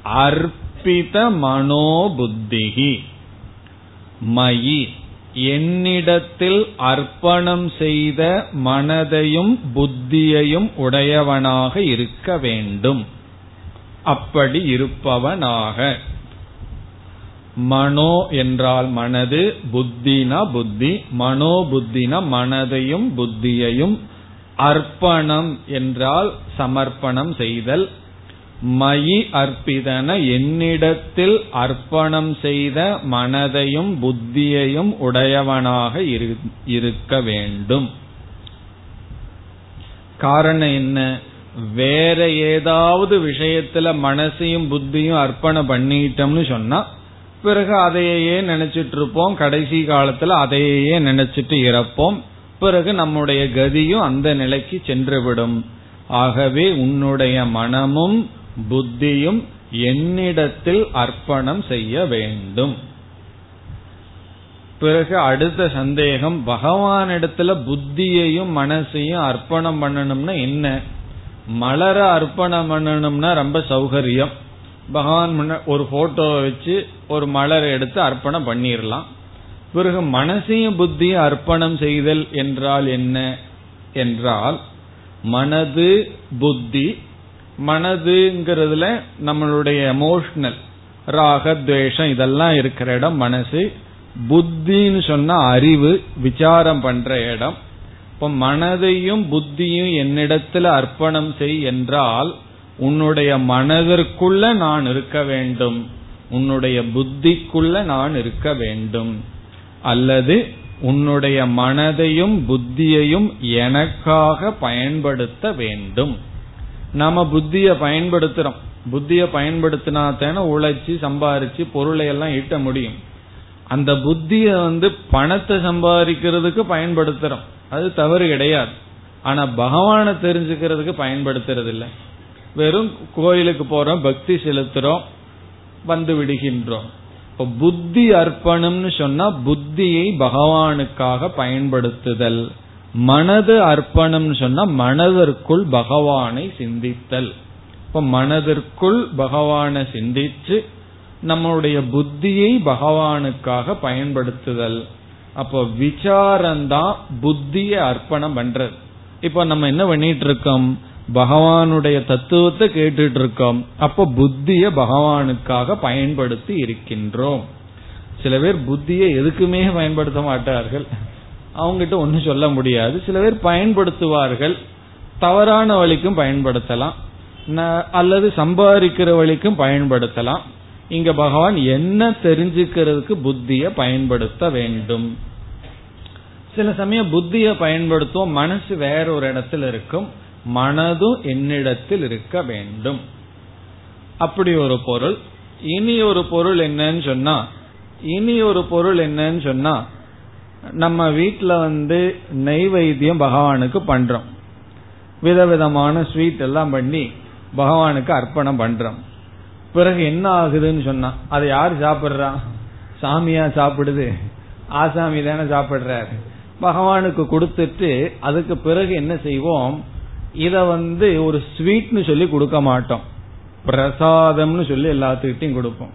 அர்ப்பித மனோபுத்திகி. மயி. என்னிடத்தில் அர்ப்பணம் செய்த மனதையும் புத்தியையும் உடையவனாக இருக்க வேண்டும். அப்படி இருப்பவனாக. மனோ என்றால் மனது புத்தினா புத்தி மனோ புத்தினா மனதையும் புத்தியையும் அர்ப்பணம் என்றால் சமர்ப்பணம் செய்தல். மயி அர்ப்பிதன என்னிடத்தில் அர்ப்பணம் செய்த மனதையும் புத்தியையும் உடையவனாக இருக்க வேண்டும். காரணம் என்ன? வேற ஏதாவது விஷயத்துல மனசையும் புத்தியும் அர்ப்பணம் பண்ணிட்டோம்னு சொன்னா பிறகு அதையே நினைச்சிட்டு இருப்போம் கடைசி காலத்துல அதையே நினைச்சிட்டு இறப்போம். பிறகு நம்முடைய கதியும் அந்த நிலைக்கு சென்றுவிடும் ஆகவே உன்னுடைய மனமும் புத்தியும் என்னிடத்தில் அர்ப்பணம் செய்ய வேண்டும். பிறகு அடுத்த சந்தேகம் பகவானிடத்துல புத்தியையும் மனசையும் அர்ப்பணம் பண்ணணும்னா என்ன? மலர அர்ப்பணம் பண்ணணும்னா ரொம்ப சௌகரியம். பகவான் முன்ன ஒரு போட்டோவை வச்சு ஒரு மலரை எடுத்து அர்ப்பணம் பண்ணிடலாம் பிறகு மனசையும் புத்தியும் அர்ப்பணம் செய்தல் என்றால் என்ன? என்றால் மனது புத்தி மனதுங்கிறதுல நம்மளுடைய எமோஷனல் ராக துவேஷம் இதெல்லாம் இருக்கிற இடம் மனசு. புத்தின்னு சொன்னா அறிவு விசாரம் பண்ற இடம். இப்ப மனதையும் புத்தியும் என்னிடத்துல அர்ப்பணம் செய் என்றால் உன்னுடைய மனதிற்குள்ள நான் இருக்க வேண்டும். உன்னுடைய புத்திக்குள்ள நான் இருக்க வேண்டும். அல்லது உன்னுடைய மனதையும் புத்தியையும் எனக்காக பயன்படுத்த வேண்டும். நாம புத்திய பயன்படுத்துறோம். புத்திய பயன்படுத்தினா தானே உழைச்சி சம்பாரிச்சு பொருளை எல்லாம் ஈட்ட முடியும். அந்த புத்திய வந்து பணத்தை சம்பாதிக்கிறதுக்கு பயன்படுத்துறோம். அது தவறு கிடையாது. ஆனா பகவானை தெரிஞ்சுக்கிறதுக்கு பயன்படுத்துறது இல்லை வெறும் கோயிலுக்கு போறோம் பக்தி செலுத்துறோம் வந்து விடுகின்றோம். இப்போ புத்தி அர்ப்பணம்னு சொன்னா புத்தியை பகவானுக்காக பயன்படுத்துதல். மனது அர்ப்பணம்னு சொன்னா மனதிற்குள் பகவானை சிந்தித்தல். இப்ப மனதிற்குள் பகவானை சிந்திச்சு நம்மளுடைய புத்தியை பகவானுக்காக பயன்படுத்துதல். அப்போ விசாரம்தான் புத்திய அர்ப்பணம் பண்றது. இப்ப நம்ம என்ன பண்ணிட்டு இருக்கோம் பகவானுடைய தத்துவத்தை கேட்டுட்டு இருக்கோம் அப்ப புத்திய பகவானுக்காக பயன்படுத்தி இருக்கின்றோம். சில பேர் புத்தியை எதுக்குமே பயன்படுத்த மாட்டார்கள். அவங்ககிட்ட ஒன்றும் சொல்ல முடியாது. சில பேர் பயன்படுத்துவார்கள். தவறான வழிக்கும் பயன்படுத்தலாம். அல்லது சம்பாதிக்கிற வழிக்கும் பயன்படுத்தலாம். இங்க பகவான் என்ன தெரிஞ்சுக்கிறதுக்கு புத்திய பயன்படுத்த வேண்டும். சில சமயம் புத்திய பயன்படுத்துவோம். மனசு வேற ஒரு இடத்துல இருக்கும். மனதும் என்னிடத்தில் இருக்க வேண்டும். அப்படி ஒரு பொருள். இனி ஒரு பொருள் என்னன்னு சொன்னா இனி ஒரு பொருள் என்னன்னு சொன்னா நம்ம வீட்டில் வந்து நெய்வேத்தியம் பகவானுக்கு பண்றோம். விதவிதமான ஸ்வீட் எல்லாம் பண்ணி பகவானுக்கு அர்ப்பணம் பண்றோம். பிறகு என்ன ஆகுதுன்னு சொன்னா அதை யார் சாப்பிட்றா? சாமியா சாப்பிடுது. ஆசாமி தானே சாப்பிடுறாரு. பகவானுக்கு கொடுத்துட்டு அதுக்கு பிறகு என்ன செய்வோம்? இத வந்து ஒரு ஸ்வீட்னு சொல்லி கொடுக்க மாட்டோம். பிரசாதம்னு சொல்லி எல்லாத்துக்கிட்டையும் கொடுப்போம்.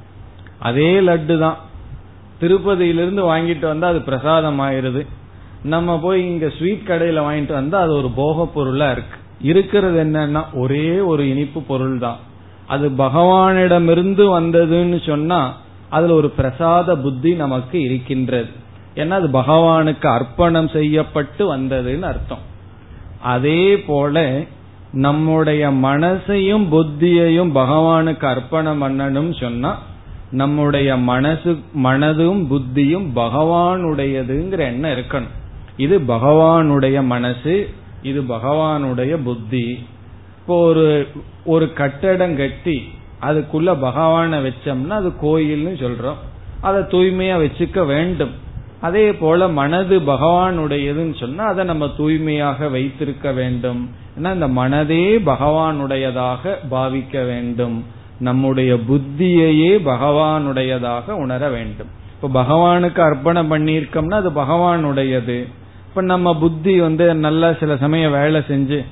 அதே லட்டு தான். திருப்பதியிலிருந்து வாங்கிட்டு வந்தா அது பிரசாதம் ஆயிருது நம்ம போய் இங்க ஸ்வீட் கடையில வாங்கிட்டு வந்தா அது ஒரு போக பொருளா இருக்கு. இருக்கிறது என்னன்னா ஒரே ஒரு இனிப்பு பொருள் தான் அது பகவானிடமிருந்து வந்ததுன்னு சொன்னா அதுல ஒரு பிரசாத புத்தி நமக்கு இருக்கின்றது. ஏன்னா அது பகவானுக்கு அர்ப்பணம் செய்யப்பட்டு வந்ததுன்னு அர்த்தம். அதே போல நம்முடைய மனசையும் புத்தியையும் பகவானுக்கு அர்ப்பணம் பண்ணணும் சொன்னா நம்முடைய மனசு மனதும் புத்தியும் பகவானுடையதுங்கிற எண்ணம் இருக்கணும். இது பகவானுடைய மனசு இது பகவானுடைய புத்தி. இப்போ ஒரு ஒரு கட்டடம் கட்டி அதுக்குள்ள பகவான வச்சோம்னா அது கோயில்னு சொல்றோம். அதை தூய்மையா வச்சுக்க வேண்டும். அதே போல மனது பகவானுடையதுன்னு சொன்னா அதை நம்ம தூய்மையாக வைத்திருக்க வேண்டும். ஏன்னா இந்த மனதே பகவானுடையதாக பாவிக்க வேண்டும். நம்முடைய புத்தியையே பகவானுடையதாக உணர வேண்டும். இப்ப பகவானுக்கு அர்ப்பணம் பண்ணியிருக்கோம்னா அது பகவானுடையது. இப்ப நம்ம புத்தி வந்து நல்லா சில சமயம் வேலை செஞ்சு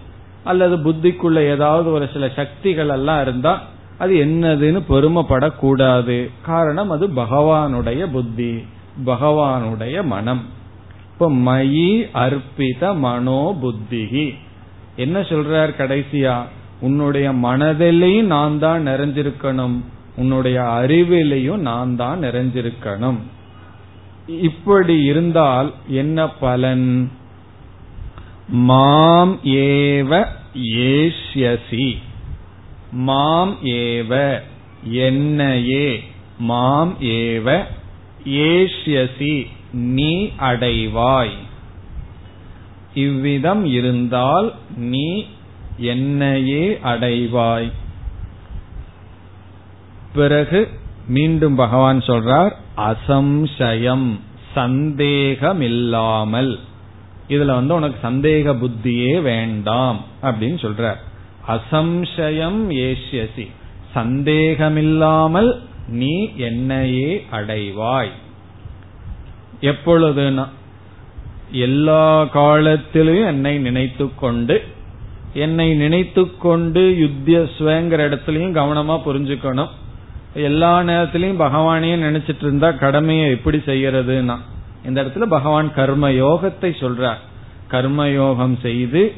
அல்லது புத்திக்குள்ள ஏதாவது ஒரு சில சக்திகள் எல்லாம் இருந்தா அது என்னதுன்னு பெருமைப்படக்கூடாது. காரணம் அது பகவானுடைய புத்தி பகவானுடைய மனம். இப்ப மயி அர்ப்பித மனோ புத்திகி என்ன சொல்றார் கடைசியா? உன்னுடைய மனதிலையும் நான் தான் நிறைஞ்சிருக்கணும். உன்னுடைய அறிவிலையும் நான் தான் நிறைஞ்சிருக்கணும். இப்படி இருந்தால் என்ன பலன்? மாம் ஏவ ஏஷ்யசி. மாம் ஏவ என்னையே. மாம் ஏவ ஏஷ்யசி. நீ அடைவாய். இவ்விதம் இருந்தால் நீ என்னையே அடைவாய். பிறகு மீண்டும் பகவான் சொல்றார் அசம்சயம் சந்தேகமில்லாமல். இதுல வந்து உனக்கு சந்தேக புத்தியே வேண்டாம் அப்படின்னு சொல்றார். அசம்சயம் ஏஷ்யசி சந்தேகமில்லாமல் நீ என்னையே அடைவாய். எப்பொழுதுனா எல்லா காலத்திலும் என்னை நினைத்து கொண்டு என்னை நினைத்து கொண்டு யுத்தியஸ்வங்கிற இடத்துலயும் கவனமா புரிஞ்சுக்கணும். எல்லா நேரத்திலையும் பகவானையும் நினைச்சிட்டு இருந்தா கடமையை எப்படி செய்யறதுன்னா இந்த இடத்துல பகவான் கர்ம யோகத்தை சொல்றார். கர்மயோகம் செய்து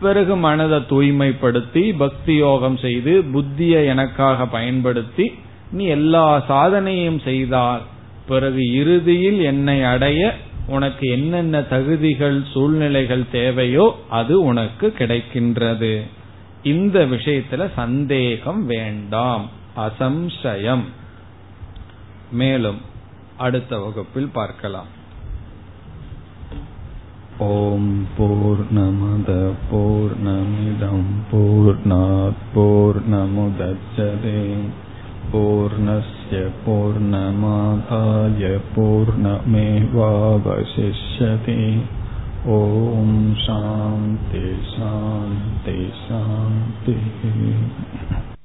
பிறகு மனதை தூய்மைப்படுத்தி பக்தி யோகம் செய்து புத்தியை எனக்காக பயன்படுத்தி நீ எல்லா சாதனையும் செய்தால் பிறகு இறுதியில் என்னை அடைய உனக்கு என்னென்ன தகுதிகள் சூழ்நிலைகள் தேவையோ அது உனக்கு கிடைக்கின்றது. இந்த விஷயத்துல சந்தேகம் வேண்டாம். அசம்சயம். மேலும் அடுத்த வகுப்பில் பார்க்கலாம். ஓம் போர் நமத போர் நமிதம் यस्य पूर्णमादाय पूर्णमेवावशिष्यते। ॐ शान्ति शान्ति शान्तिः।